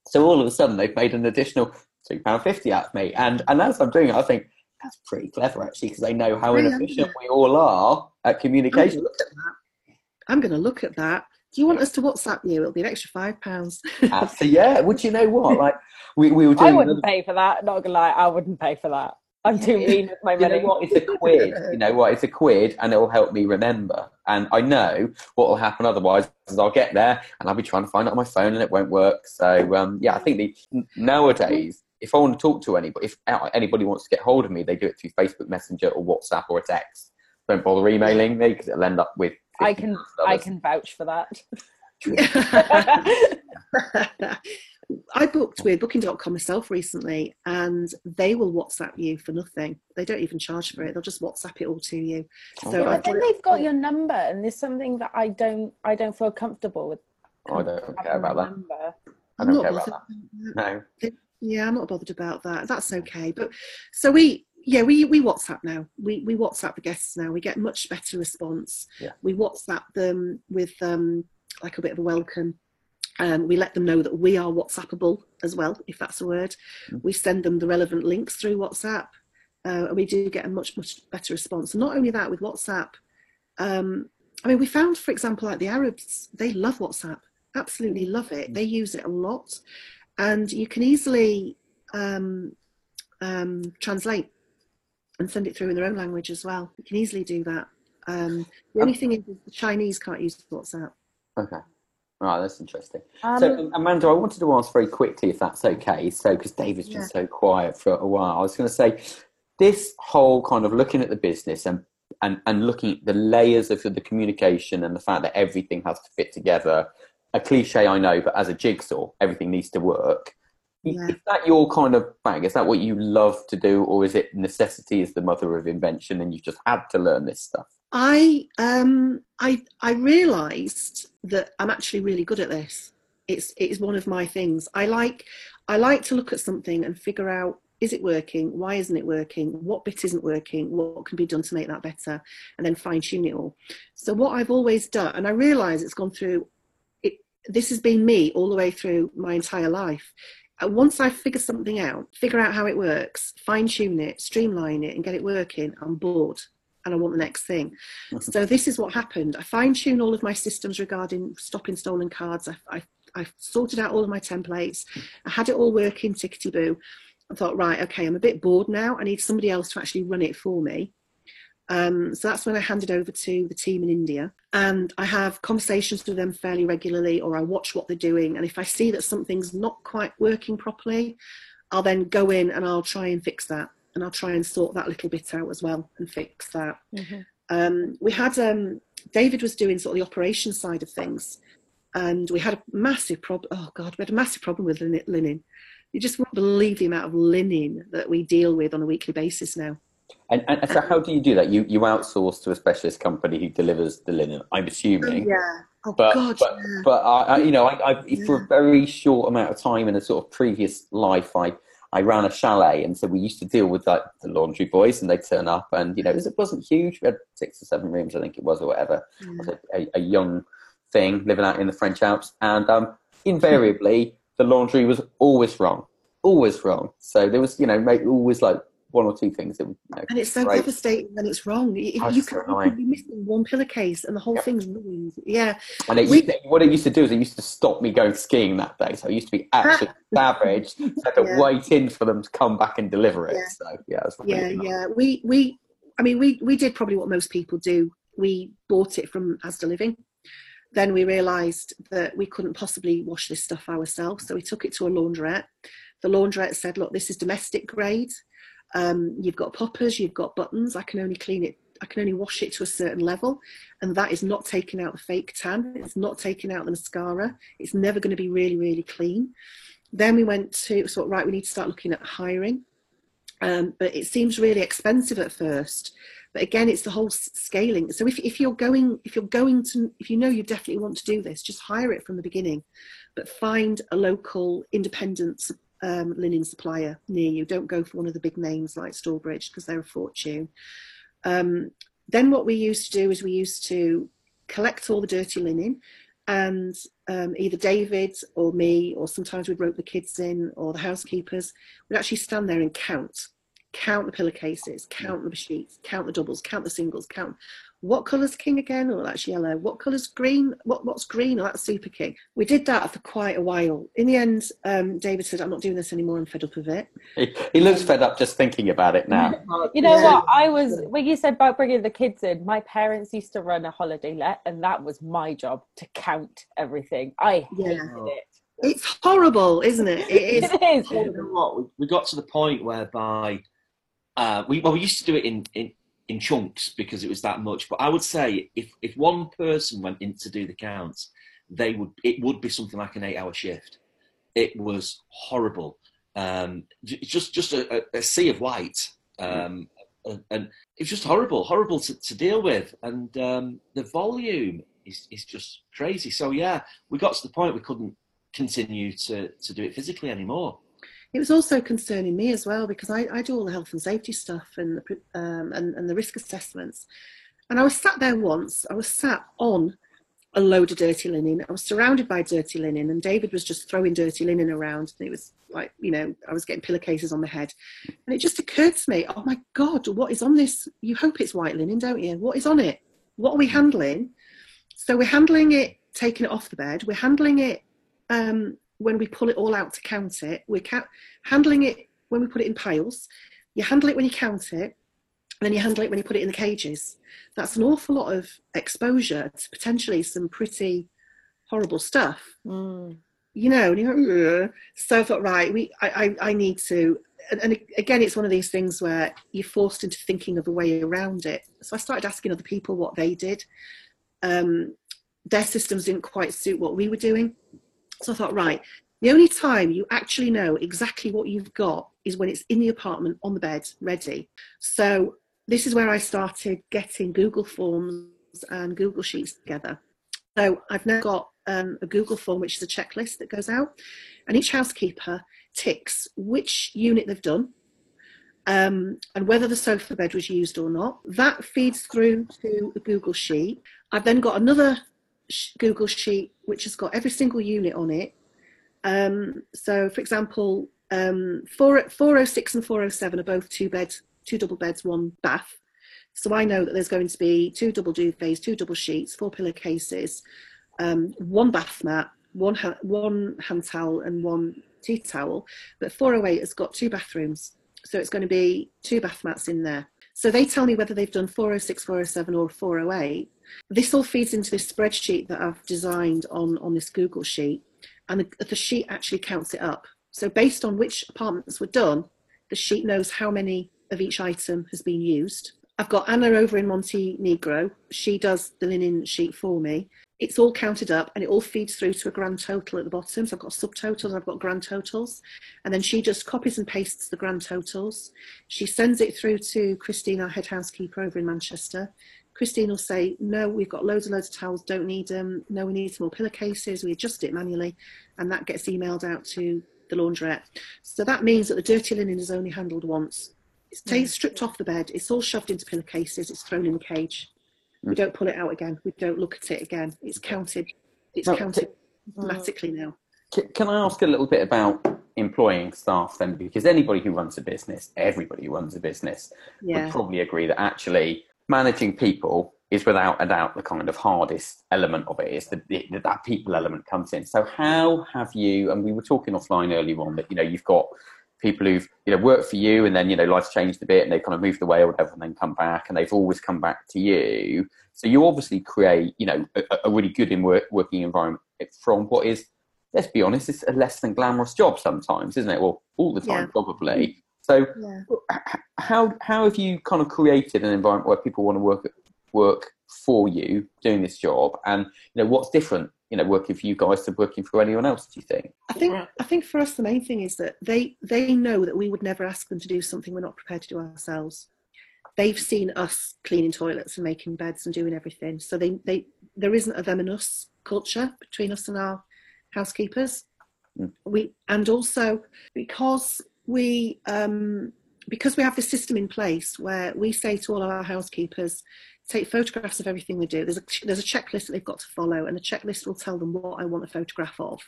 so all of a sudden they've made an additional two pound fifty out of me and and as i'm doing it i think that's pretty clever actually because they know how Really, inefficient we all are at communication. gonna look at that. I'm going to look at that. Do you want us to WhatsApp you? It'll be an extra five pounds. Uh, so yeah, would you know what? Like we, we were doing. I wouldn't another- pay for that. Not gonna lie, I wouldn't pay for that. I'm too mean with my money. you know money. what? It's a quid. You know what? It's a quid, and it will help me remember. And I know what will happen otherwise is I'll get there and I'll be trying to find it on my phone and it won't work. So um, yeah, I think the nowadays, if I want to talk to anybody, if anybody wants to get hold of me, they do it through Facebook Messenger or WhatsApp or a text. Don't bother emailing me because it'll end up with. I can I can vouch for that. I booked with Booking.com myself recently, and they will WhatsApp you for nothing. They don't even charge for it; they'll just WhatsApp it all to you. Oh, So wow. I think they've got your number, and there's something that I don't I don't feel comfortable with. Oh, I don't care about that. number. I I'm don't care bothered about about that. that. No. Yeah, I'm not bothered about that. That's okay. But so we, yeah, we we WhatsApp now. We we WhatsApp the guests now. We get much better response. Yeah. We WhatsApp them with um like a bit of a welcome. Um, we let them know that we are WhatsAppable as well, if that's a word. Mm. We send them the relevant links through WhatsApp, uh, and we do get a much much better response. And not only that, with WhatsApp, um, I mean, we found, for example, like the Arabs, they love WhatsApp, absolutely love it. They use it a lot, and you can easily um, um, translate and send it through in their own language as well. You can easily do that. Um, the only thing is the Chinese can't use WhatsApp. Okay. Right, that's interesting. Um, so, Amanda, I wanted to ask very quickly if that's okay. So, because David's been Yeah. so quiet for a while, I was going to say this whole kind of looking at the business and, and, and looking at the layers of the communication and the fact that everything has to fit together. A cliche, I know, but as a jigsaw, everything needs to work. Yeah. Is that your kind of thing? Is that what you love to do, or is it necessity is the mother of invention and you've just had to learn this stuff? I um I I realised that I'm actually really good at this. It's it is one of my things. I like I like to look at something and figure out is it working? Why isn't it working? What bit isn't working? What can be done to make that better? And then fine tune it all. So what I've always done, and I realise it's gone through. It this has been me all the way through my entire life. Once I figure something out, figure out how it works, fine tune it, streamline it, and get it working, I'm bored and I want the next thing. so this is what happened. I fine tuned all of my systems regarding stopping stolen cards. I, I, I sorted out all of my templates. I had it all working tickety boo. I thought, right, okay, I'm a bit bored now. I need somebody else to actually run it for me. Um, so that's when I handed over to the team in India. And I have conversations with them fairly regularly, or I watch what they're doing. And if I see that something's not quite working properly, I'll then go in and I'll try and fix that. And I'll try and sort that little bit out as well and fix that. Mm-hmm. Um, we had um, David was doing sort of the operation side of things, and we had a massive problem. Oh God, we had a massive problem with linen. You just won't believe the amount of linen that we deal with on a weekly basis now. And, and, so, how do you do that? You you outsource to a specialist company who delivers the linen. I'm assuming. Yeah. Oh but, God. But, yeah. but I, you know, I, I yeah. for a very short amount of time in a sort of previous life, I I ran a chalet, and so we used to deal with like the laundry boys, and they'd turn up, and you know, it wasn't huge. We had six or seven rooms, I think it was, or whatever. Was a, a, a, young thing living out in the French Alps, and um, invariably the laundry was always wrong, always wrong. So there was, you know, always like one or two things that you know, and it's so devastating when it's wrong. You, you, can, you be missing one pillowcase and the whole thing's ruined. Yeah. And it we, to, what it used to do is it used to stop me going skiing that day. So I used to be absolutely savage. So I had to yeah. wait in for them to come back and deliver it. Yeah. so yeah really yeah nice. yeah. We we I mean we we did probably what most people do. We bought it from Asda Living. Then we realised that we couldn't possibly wash this stuff ourselves. So we took it to a laundrette. The laundrette said look this is domestic grade um, you've got poppers, you've got buttons. I can only clean it, I can only wash it to a certain level. And that is not taking out the fake tan. It's not taking out the mascara. It's never going to be really, really clean. Then we went to, so right, we need to start looking at hiring. Um, but it seems really expensive at first. But again, it's the whole scaling. So if, if you're going, if you're going to, if you know you definitely want to do this, just hire it from the beginning, but find a local independent um, linen supplier near you. Don't go for one of the big names like Stalbridge because they're a fortune. Um, then what we used to do is we used to collect all the dirty linen and um, either David or me, or sometimes we'd rope the kids in, or the housekeepers, would actually stand there and count. Count the pillowcases, count the sheets, count the doubles, count the singles, count what colour's king again? Oh, that's yellow. What colour's green? What what's green? Oh, that's super king. We did that for quite a while. In the end, um, David said, "I'm not doing this anymore. I'm fed up of it." He, he looks um, fed up just thinking about it now. you know yeah. what? I was when you said about bringing the kids in. My parents used to run a holiday let, and that was my job to count everything. I hated yeah. it. It's horrible, isn't it? It is. it is. You know what? We got to the point whereby uh, we well, we used to do it in, in in chunks because it was that much. But I would say if if one person went in to do the counts, they would it would be something like an eight hour shift. It was horrible. Um, just just a, a, sea of white. Um, and, it's just horrible, horrible to, to deal with. And um, the volume is, is just crazy. So yeah, we got to the point we couldn't continue to, to do it physically anymore it was also concerning me as well because I, I do all the health and safety stuff and the, um, and, and the risk assessments. And I was sat there once, I was sat on a load of dirty linen. I was surrounded by dirty linen, and David was just throwing dirty linen around. And it was like, you know, I was getting pillowcases on my head. And it just occurred to me, oh my God, what is on this? You hope it's white linen, don't you? What is on it? What are we handling? So we're handling it, taking it off the bed. We're handling it um, when we pull it all out to count it. We're ca- handling it when we put it in piles. You handle it when you count it, and then you handle it when you put it in the cages. That's an awful lot of exposure to potentially some pretty horrible stuff. Mm. You know, and you know, so I thought, right, we, I, I, I need to, and, and, again, it's one of these things where you're forced into thinking of a way around it. So I started asking other people what they did. Um, their systems didn't quite suit what we were doing. So I thought, right, the only time you actually know exactly what you've got is when it's in the apartment on the bed, ready. So this is where I started getting Google Forms and Google Sheets together. So I've now got um, a Google form, which is a checklist that goes out, and each housekeeper ticks which unit they've done um, and whether the sofa bed was used or not. That feeds through to a Google Sheet. I've then got another Google Sheet which has got every single unit on it. Um, so, for example, um, 4, 406 and 407 are both two beds, two double beds, one bath. So I know that there's going to be two double duvets, two double sheets, four pillowcases, um, one bath mat, one ha- one hand towel, and one tea towel. But 408 has got two bathrooms, so it's going to be two bath mats in there. So they tell me whether they've done 406, 407, or 408. This all feeds into this spreadsheet that I've designed on, on this Google sheet, and the, the sheet actually counts it up. So based on which apartments were done, the sheet knows how many of each item has been used. I've got Anna over in Montenegro. She does the linen sheet for me. It's all counted up and it all feeds through to a grand total at the bottom. So I've got subtotals, I've got grand totals. And then she just copies and pastes the grand totals. She sends it through to Christine, our head housekeeper over in Manchester. Christine will say, no, we've got loads and loads of towels, don't need them. No, we need some more pillowcases. We adjust it manually and that gets emailed out to the laundrette. So that means that the dirty linen is only handled once. It's t- stripped off the bed, it's all shoved into pillowcases, it's thrown in the cage. We don't pull it out again. We don't look at it again. It's counted. It's counted automatically now. Can I ask a little bit about employing staff then? Because anybody who runs a business, everybody who runs a business, Yeah. would probably agree that actually managing people is without a doubt the kind of hardest element of it. Is that that that people element comes in. So how have you? And we were talking offline earlier on that you know you've got people who've you know worked for you and then you know life's changed a bit and they kind of moved away or whatever and then come back and they've always come back to you. So you obviously create you know a, a really good in work, working environment from what is let's be honest, it's a less than glamorous job sometimes, isn't it? Well, all the time Yeah. probably. So Yeah. how how have you kind of created an environment where people want to work work for you doing this job and you know what's different you know working for you guys to working for anyone else do you think I think I think for us the main thing is that they they know that we would never ask them to do something we're not prepared to do ourselves. They've seen us cleaning toilets and making beds and doing everything. So they, they there isn't a them and us culture between us and our housekeepers. Mm. We and also because we um, because we have this system in place where we say to all of our housekeepers, take photographs of everything we do. There's a there's a checklist that they've got to follow, and the checklist will tell them what I want a photograph of.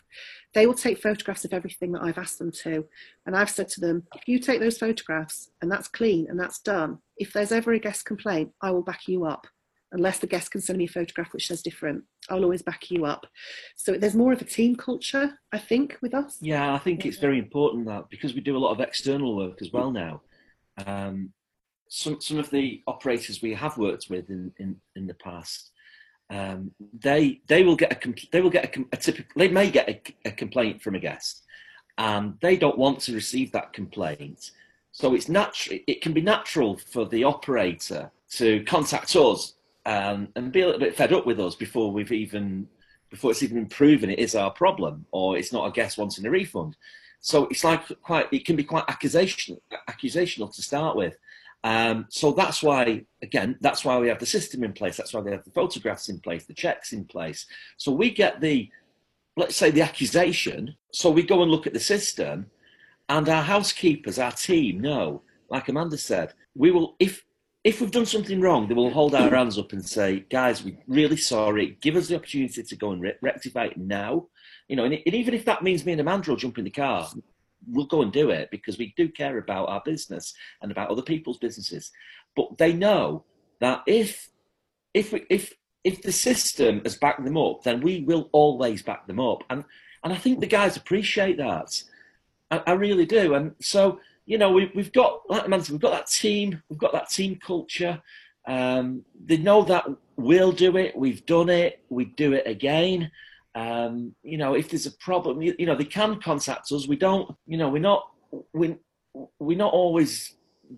They will take photographs of everything that I've asked them to, and I've said to them, if you take those photographs and that's clean and that's done, if there's ever a guest complaint, I will back you up. Unless the guest can send me a photograph which says different, I'll always back you up. So there's more of a team culture, I think, with us. Yeah, I think it's very important that because we do a lot of external work as well now. Um, some some of the operators we have worked with in in, in the past, um, they they will get a they will get a, a typical they may get a, a complaint from a guest, and they don't want to receive that complaint. So it's natural. It can be natural for the operator to contact us um, and be a little bit fed up with us before we've even before it's even been proven it is our problem or it's not a guest wanting a refund. So it's like quite it can be quite accusation accusational to start with. Um, so that's why again that's why we have the system in place. That's why we have the photographs in place, the checks in place. So we get the let's say the accusation. So we go and look at the system, and our housekeepers, our team know, like Amanda said, we will if if we've done something wrong, they will hold our hands up and say, guys, we're really sorry. Give us the opportunity to go and re- rectify it now. You know, and, and even if that means me and Amanda will jump in the car, we'll go and do it because we do care about our business and about other people's businesses. But they know that if if we, if if the system has backed them up, then we will always back them up. And and I think the guys appreciate that. I, I really do. And so you know, we, we've got, like said, we've got that team, we've got that team culture. Um, they know that we'll do it, we've done it, we do it again. Um, you know, if there's a problem, you, you know, they can contact us. We don't, you know, we're not, we, we're not always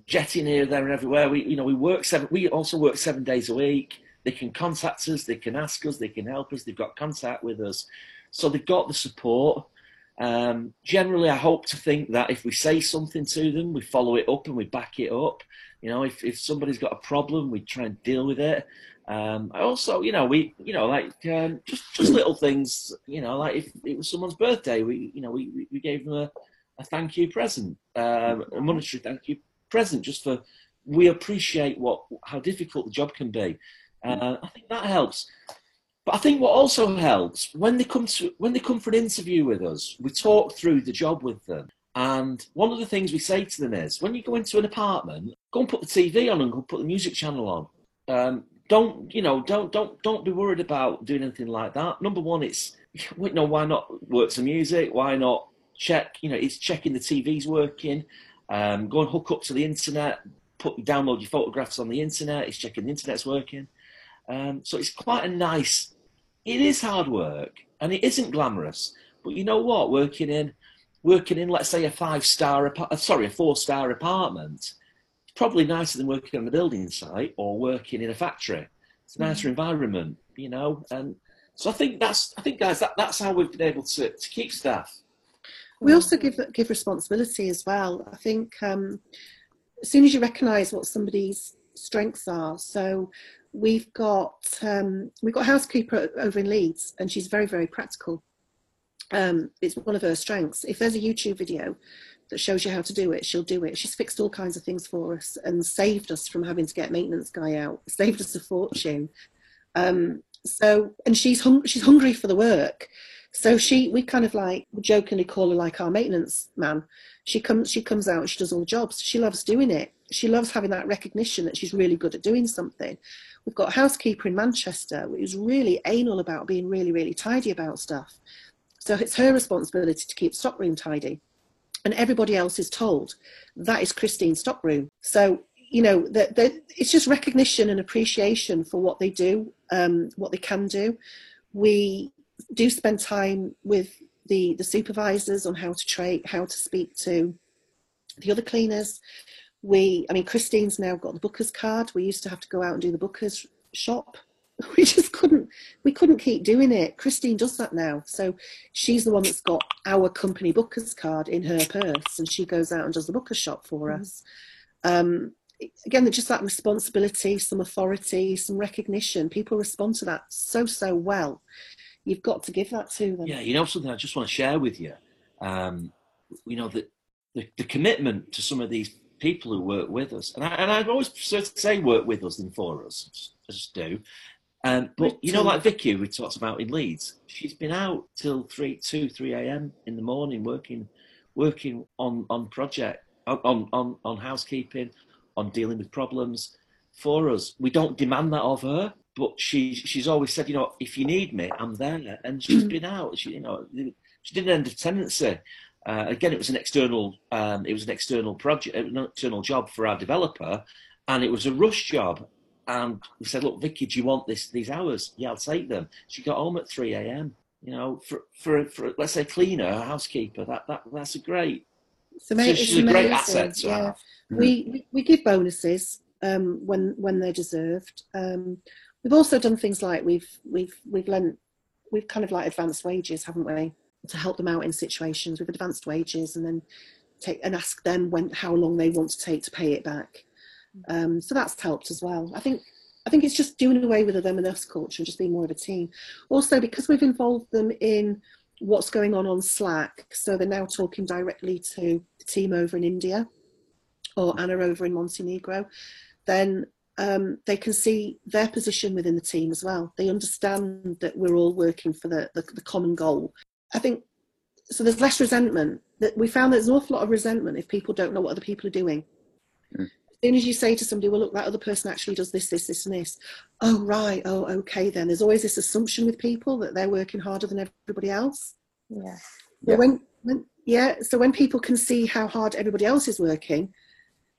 jetting here, there, and everywhere. We, you know, we work seven. We also work seven days a week. They can contact us. They can ask us. They can help us. They've got contact with us, so they've got the support. Um, generally, I hope to think that if we say something to them, we follow it up and we back it up. You know, if, if somebody's got a problem, we try and deal with it. Um, I also, you know, we, you know, like um, just just little things. You know, like if it was someone's birthday, we, you know, we we- gave them a, a thank you present, um, a monetary thank you present, just for we appreciate what how difficult the job can be. Uh, I think that helps. But I think what also helps when they come to when they come for an interview with us, we talk through the job with them. And one of the things we say to them is, when you go into an apartment, go and put the TV on and go put the music channel on. Um, don't you know? Don't don't don't be worried about doing anything like that. Number one, it's you know why not work some music? Why not check? You know, it's checking the TV's working. Um, go and hook up to the internet, put download your photographs on the internet. It's checking the internet's working. Um, so it's quite a nice. It is hard work and it isn't glamorous, but you know what? Working in, working in, let's say a five star, sorry, a four star apartment, probably nicer than working on a building site or working in a factory. It's a nicer mm. environment, you know. And so I think that's, I think guys, that, that's how we've been able to, to keep staff. We also give give responsibility as well. I think um, as soon as you recognise what somebody's strengths are, so we've got um, we've got a housekeeper over in Leeds, and she's very very practical. Um, it's one of her strengths. If there's a YouTube video that shows you how to do it, she'll do it. She's fixed all kinds of things for us and saved us from having to get maintenance guy out. Saved us a fortune. Um, so, and she's hung- she's hungry for the work. So she, we kind of like jokingly call her like our maintenance man. She comes, she comes out, she does all the jobs. She loves doing it. She loves having that recognition that she's really good at doing something. We've got a housekeeper in Manchester who's really anal about being really, really tidy about stuff. So it's her responsibility to keep stockroom tidy. And everybody else is told that is Christine's stockroom. So, you know, that it's just recognition and appreciation for what they do, um, what they can do. We do spend time with the the supervisors on how to trade, how to speak to the other cleaners. We, I mean, Christine's now got the Booker's card. We used to have to go out and do the Booker's shop. We just couldn't, we couldn't keep doing it. Christine does that now, so she's the one that's got our company Booker's card in her purse, and she goes out and does the Booker's shop for mm. us. Um, again, just that responsibility, some authority, some recognition. People respond to that so so well you've got to give that to them. Yeah, you know something I just want to share with you. Um, you know that the, the, commitment to some of these people who work with us, and, I, and I've always say work with us than for us, just do. Um, but you know, like Vicky, we talked about in Leeds, she's been out till three, two, three a.m. in the morning working, working on on project, on on on housekeeping, on dealing with problems. For us, we don't demand that of her but she she's always said, you know, if you need me, I'm there. And she's mm. been out. She, you know, she didn't end of tenancy. Uh, again, it was an external um, it was an external project, an external job for our developer, and it was a rush job. And we said, look, Vicky, do you want this these hours? Yeah, I'll take them. She got home at three a.m. You know, for for, for let's say cleaner, a housekeeper, that that that's a great. It's amazing. She's a great asset yeah. Have. We, we we give bonuses um, when when they're deserved. Um, We've also done things like we've we've we've lent we've kind of like advanced wages, haven't we, to help them out in situations with advanced wages, and then take and ask them when how long they want to take to pay it back. Um, so that's helped as well. I think I think it's just doing away with the them and us culture and just being more of a team. Also, because we've involved them in what's going on on Slack, so they're now talking directly to the team over in India or Anna over in Montenegro. Then um, they can see their position within the team as well. They understand that we're all working for the, the, the common goal. I think so. There's less resentment. That we found there's an awful lot of resentment if people don't know what other people are doing. Mm. As soon as you say to somebody, "Well, look, that other person actually does this, this, this, and this," oh right, oh okay, then there's always this assumption with people that they're working harder than everybody else. Yeah. yeah. When, when yeah, so when people can see how hard everybody else is working,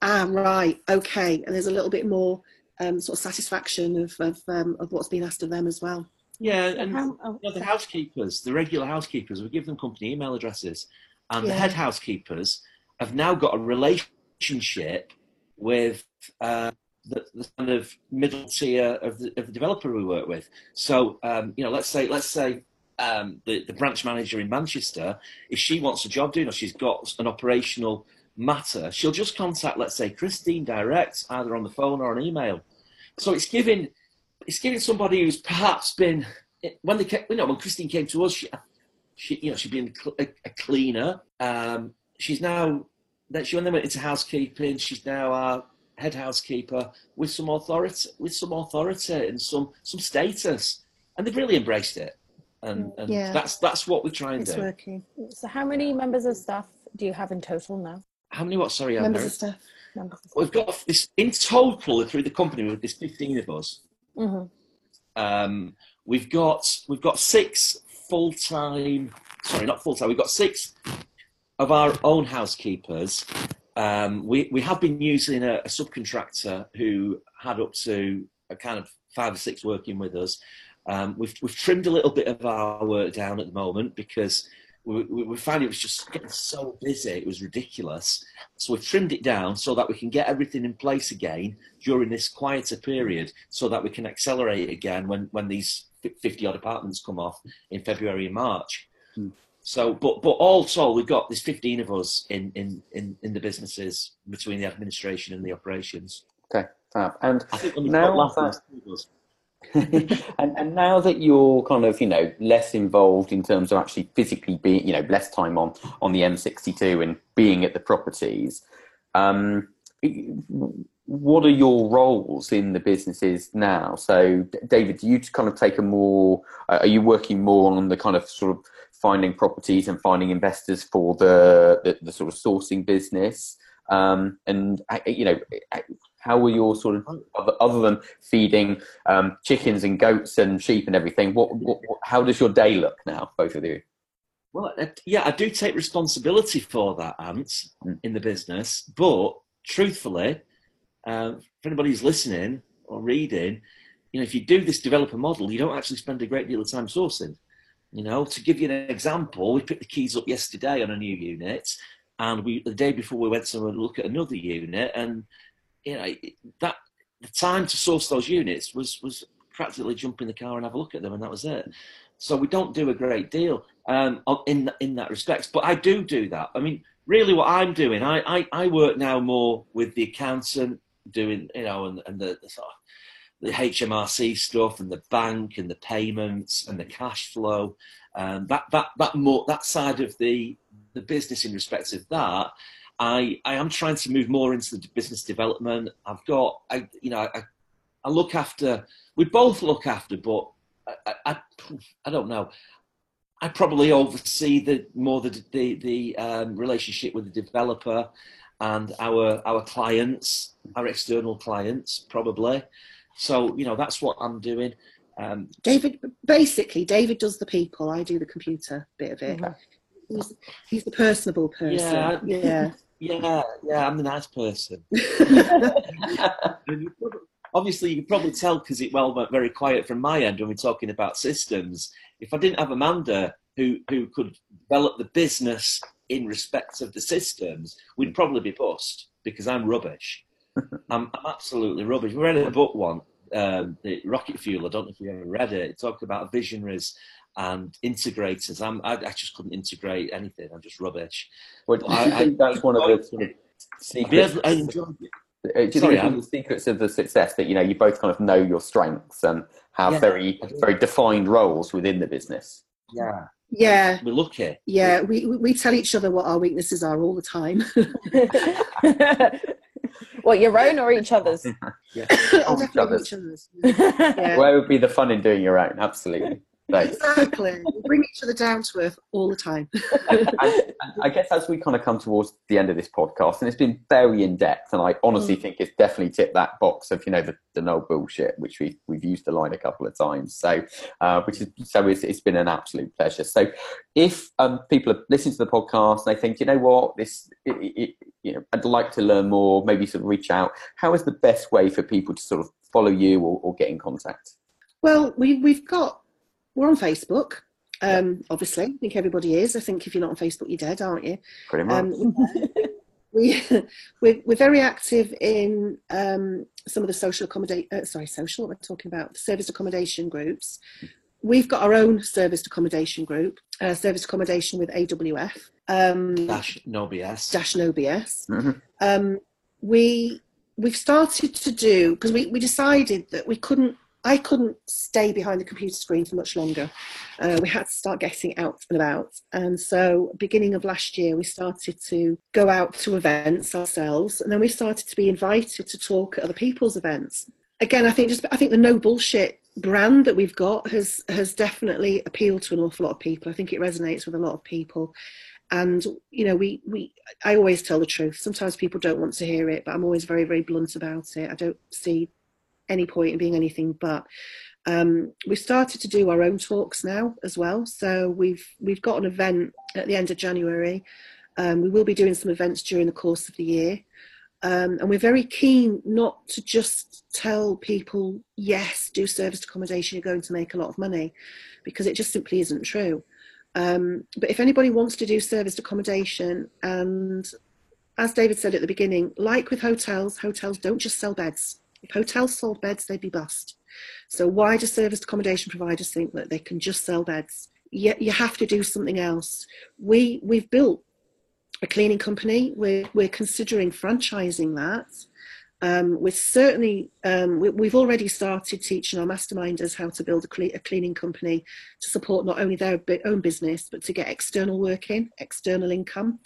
ah, right, okay, and there's a little bit more um, sort of satisfaction of of, um, of what's been asked of them as well. Yeah, and how, oh, you know, the housekeepers, the regular housekeepers, we give them company email addresses, and yeah. the head housekeepers have now got a relationship with uh, the, the, kind of middle tier of the, of the developer we work with. So, um, you know, let's say let's say um, the, the branch manager in Manchester, if she wants a job doing or she's got an operational matter, she'll just contact, let's say, Christine direct, either on the phone or an email. So it's giving it's giving somebody who's perhaps been when they came, you know when Christine came to us, she, she you know she'd been a, cleaner. Um, she's now that she went into housekeeping, she's now our head housekeeper with some authority, with some authority and some some status, and they've really embraced it. And, and yeah. that's that's what we try and it's do. Working. So, how many members of staff do you have in total now? how many what? Sorry, members of staff. We've got this in total through the company. With this fifteen of us. Mm-hmm. Um, we've got we've got six full time. Sorry, not full time. We've got six of our own housekeepers, um, we we have been using a, a, subcontractor who had up to a kind of five or six working with us. Um, we've we've trimmed a little bit of our work down at the moment because we, we, we found it was just getting so busy, it was ridiculous. So we've trimmed it down so that we can get everything in place again during this quieter period, so that we can accelerate again when when these 50 odd apartments come off in February and March. Hmm. So, but but also we've got there's 15 of us in, in, in, in the businesses between the administration and the operations. Okay, fab. And now that, and, and now that you're kind of you know less involved in terms of actually physically being you know less time on on the M62 and being at the properties, um, what are your roles in the businesses now? So, David, do you kind of take a more? Uh, are you working more on the kind of sort of finding properties and finding investors for the the, the sort of sourcing business? Um, and you know, how are your sort of other, other than feeding um, chickens and goats and sheep and everything? What, what, what, how does your day look now, both of you? Well, yeah, I do take responsibility for that, Ant, mm. in the business. But truthfully, uh, for anybody who's listening or reading, you know, if you do this developer model, you don't actually spend a great deal of time sourcing. You know, to give you an example, we picked the keys up yesterday on a new unit, and we the day before we went to look at another unit, and you know that the time to source those units was was practically jump in the car and have a look at them, and that was it. So we don't do a great deal um, in in that respect, but I do do that. I mean, really, what I'm doing, I I, I work now more with the accountant doing, you know, and, and the, the sort of the HMRC stuff and the bank and the payments and the cash flow. Um, that that that more that side of the the business in respect of that. I, I am trying to move more into the business development. I've got, I, you know, I, I look after, we both look after, but I, I, I don't know. I probably oversee the more the the, the um, relationship with the developer and our our clients, our external clients, probably. So you know that's what I'm doing. Um, David, basically, David does the people. I do the computer bit of it. He's, he's the personable person. Yeah, yeah, yeah, yeah. I'm the nice person. obviously, you can probably tell because it well went very quiet from my end when we're talking about systems. If I didn't have Amanda who who could develop the business in respect of the systems, we'd probably be bust because I'm rubbish. I'm, I'm, absolutely rubbish. We read a book one, um, the Rocket Fuel. I don't know if you ever read it. It talked about visionaries and integrators. I'm, I, I just couldn't integrate anything. I'm just rubbish. Well, I, I, think that's one of the sort of secrets. I enjoyed it. Uh, do you Sorry, think it's the secrets of the success that you know you both kind of know your strengths and have yeah. very very defined roles within the business? Yeah, yeah. We're lucky. Yeah, we, we tell each other what our weaknesses are all the time. what, your own or each other's? yeah. oh, each other's. Each other's. Yeah. Where would be the fun in doing your own? Absolutely. Exactly. We bring each other down to earth all the time. and, and I guess as we kind of come towards the end of this podcast, and it's been very in depth, and I honestly mm. think it's definitely tipped that box of you know the, the no bullshit, which we we've used the line a couple of times. So, uh, which is so it's, it's been an absolute pleasure. So, if um, people are listening to the podcast and they think, you know what, this it, it, you know, I'd like to learn more, maybe sort of reach out. How is the best way for people to sort of follow you or, or get in contact? Well, we we've got we're on Facebook. Um, obviously, I think everybody is. I think if you're not on Facebook, you're dead, aren't you? Pretty much. Um, we we're, we're very active in um, some of the social accommodation. Uh, sorry, social. What we're talking about service accommodation groups. We've got our own service accommodation group, uh, service accommodation with AWF. Um, dash no BS. Dash no BS. Mm-hmm. Um, we we've started to do because we, we decided that we couldn't I couldn't stay behind the computer screen for much longer. Uh, we had to start getting out and about. And so, beginning of last year, we started to go out to events ourselves, and then we started to be invited to talk at other people's events. Again, I think just I think the no bullshit brand that we've got has has definitely appealed to an awful lot of people. I think it resonates with a lot of people. And you know, we we I always tell the truth. Sometimes people don't want to hear it, but I'm always very very blunt about it. I don't see any point in being anything but. Um, we've started to do our own talks now as well. So we've we've got an event at the end of January Um, we will be doing some events during the course of the year. Um, and we're very keen not to just tell people, yes, do serviced accommodation, you're going to make a lot of money, because it just simply isn't true. Um, but if anybody wants to do serviced accommodation, and as David said at the beginning, like with hotels, hotels don't just sell beds. If hotels sold beds, they'd be bust. So why do serviced accommodation providers think that they can just sell beds? You, you have to do something else. We we've built a cleaning company. We're we're considering franchising that. Um, we're certainly um, we, have already started teaching our masterminders how to build a, cle- a, cleaning company to support not only their own business but to get external work in, external income,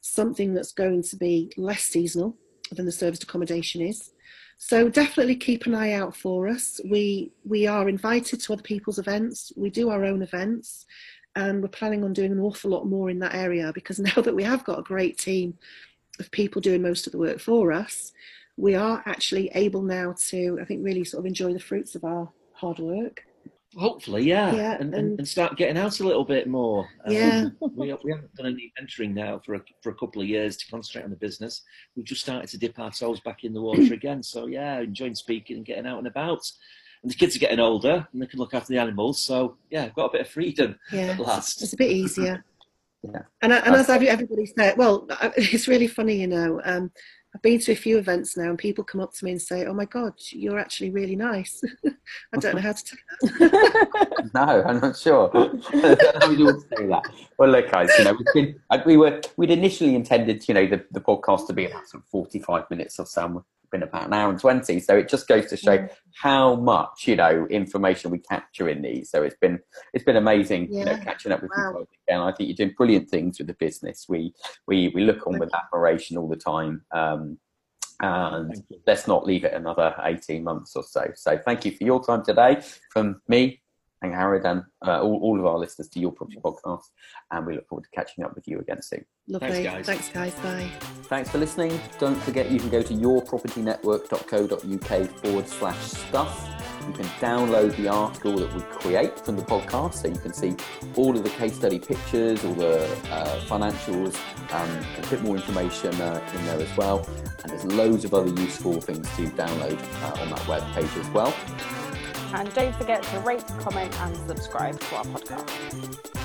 something that's going to be less seasonal than the serviced accommodation is. So definitely keep an eye out for us. We we are invited to other people's events. We do our own events, and we're planning on doing an awful lot more in that area because now that we have got a great team of people doing most of the work for us, we are actually able now to, I think, really sort of enjoy the fruits of our hard work. Hopefully, yeah, yeah and, and, and start getting out a little bit more. Um, yeah, we, we haven't done any venturing now for a, for a couple of years to concentrate on the business. We've just started to dip our toes back in the water again. So yeah, enjoying speaking and getting out and about. And the kids are getting older and they can look after the animals. So yeah, I've got a bit of freedom yeah, at last. It's a bit easier. yeah, and, and as everybody said, well, it's really funny, you know. Um, I've been to a few events now, and people come up to me and say, "Oh my God, you're actually really nice." I don't know how to take that. no, I'm not sure. you would say that? Well, look, guys, you know, been, uh, we were we'd initially intended, you know, the, the podcast to be about sort of 45 minutes or so been about an hour and 20 so it just goes to show mm. how much you know information we capture in these. So it's been it's been amazing yeah. you know catching up with wow. you again i think you're doing brilliant things with the business. We we we look on with admiration all the time um, and let's not leave it another 18 months or so. So thank you for your time today from me and Angharad and uh, all, all of our listeners to your property podcast. And we look forward to catching up with you again soon. Lovely. Thanks, guys. Thanks, guys. Bye. Thanks for listening. Don't forget you can go to yourpropertynetwork.co.uk forward slash stuff. You can download the article that we create from the podcast so you can see all of the case study pictures, all the uh, financials, um, a bit more information uh, in there as well. And there's loads of other useful things to download uh, on that web page as well. And don't forget to rate, comment, and subscribe to our podcast.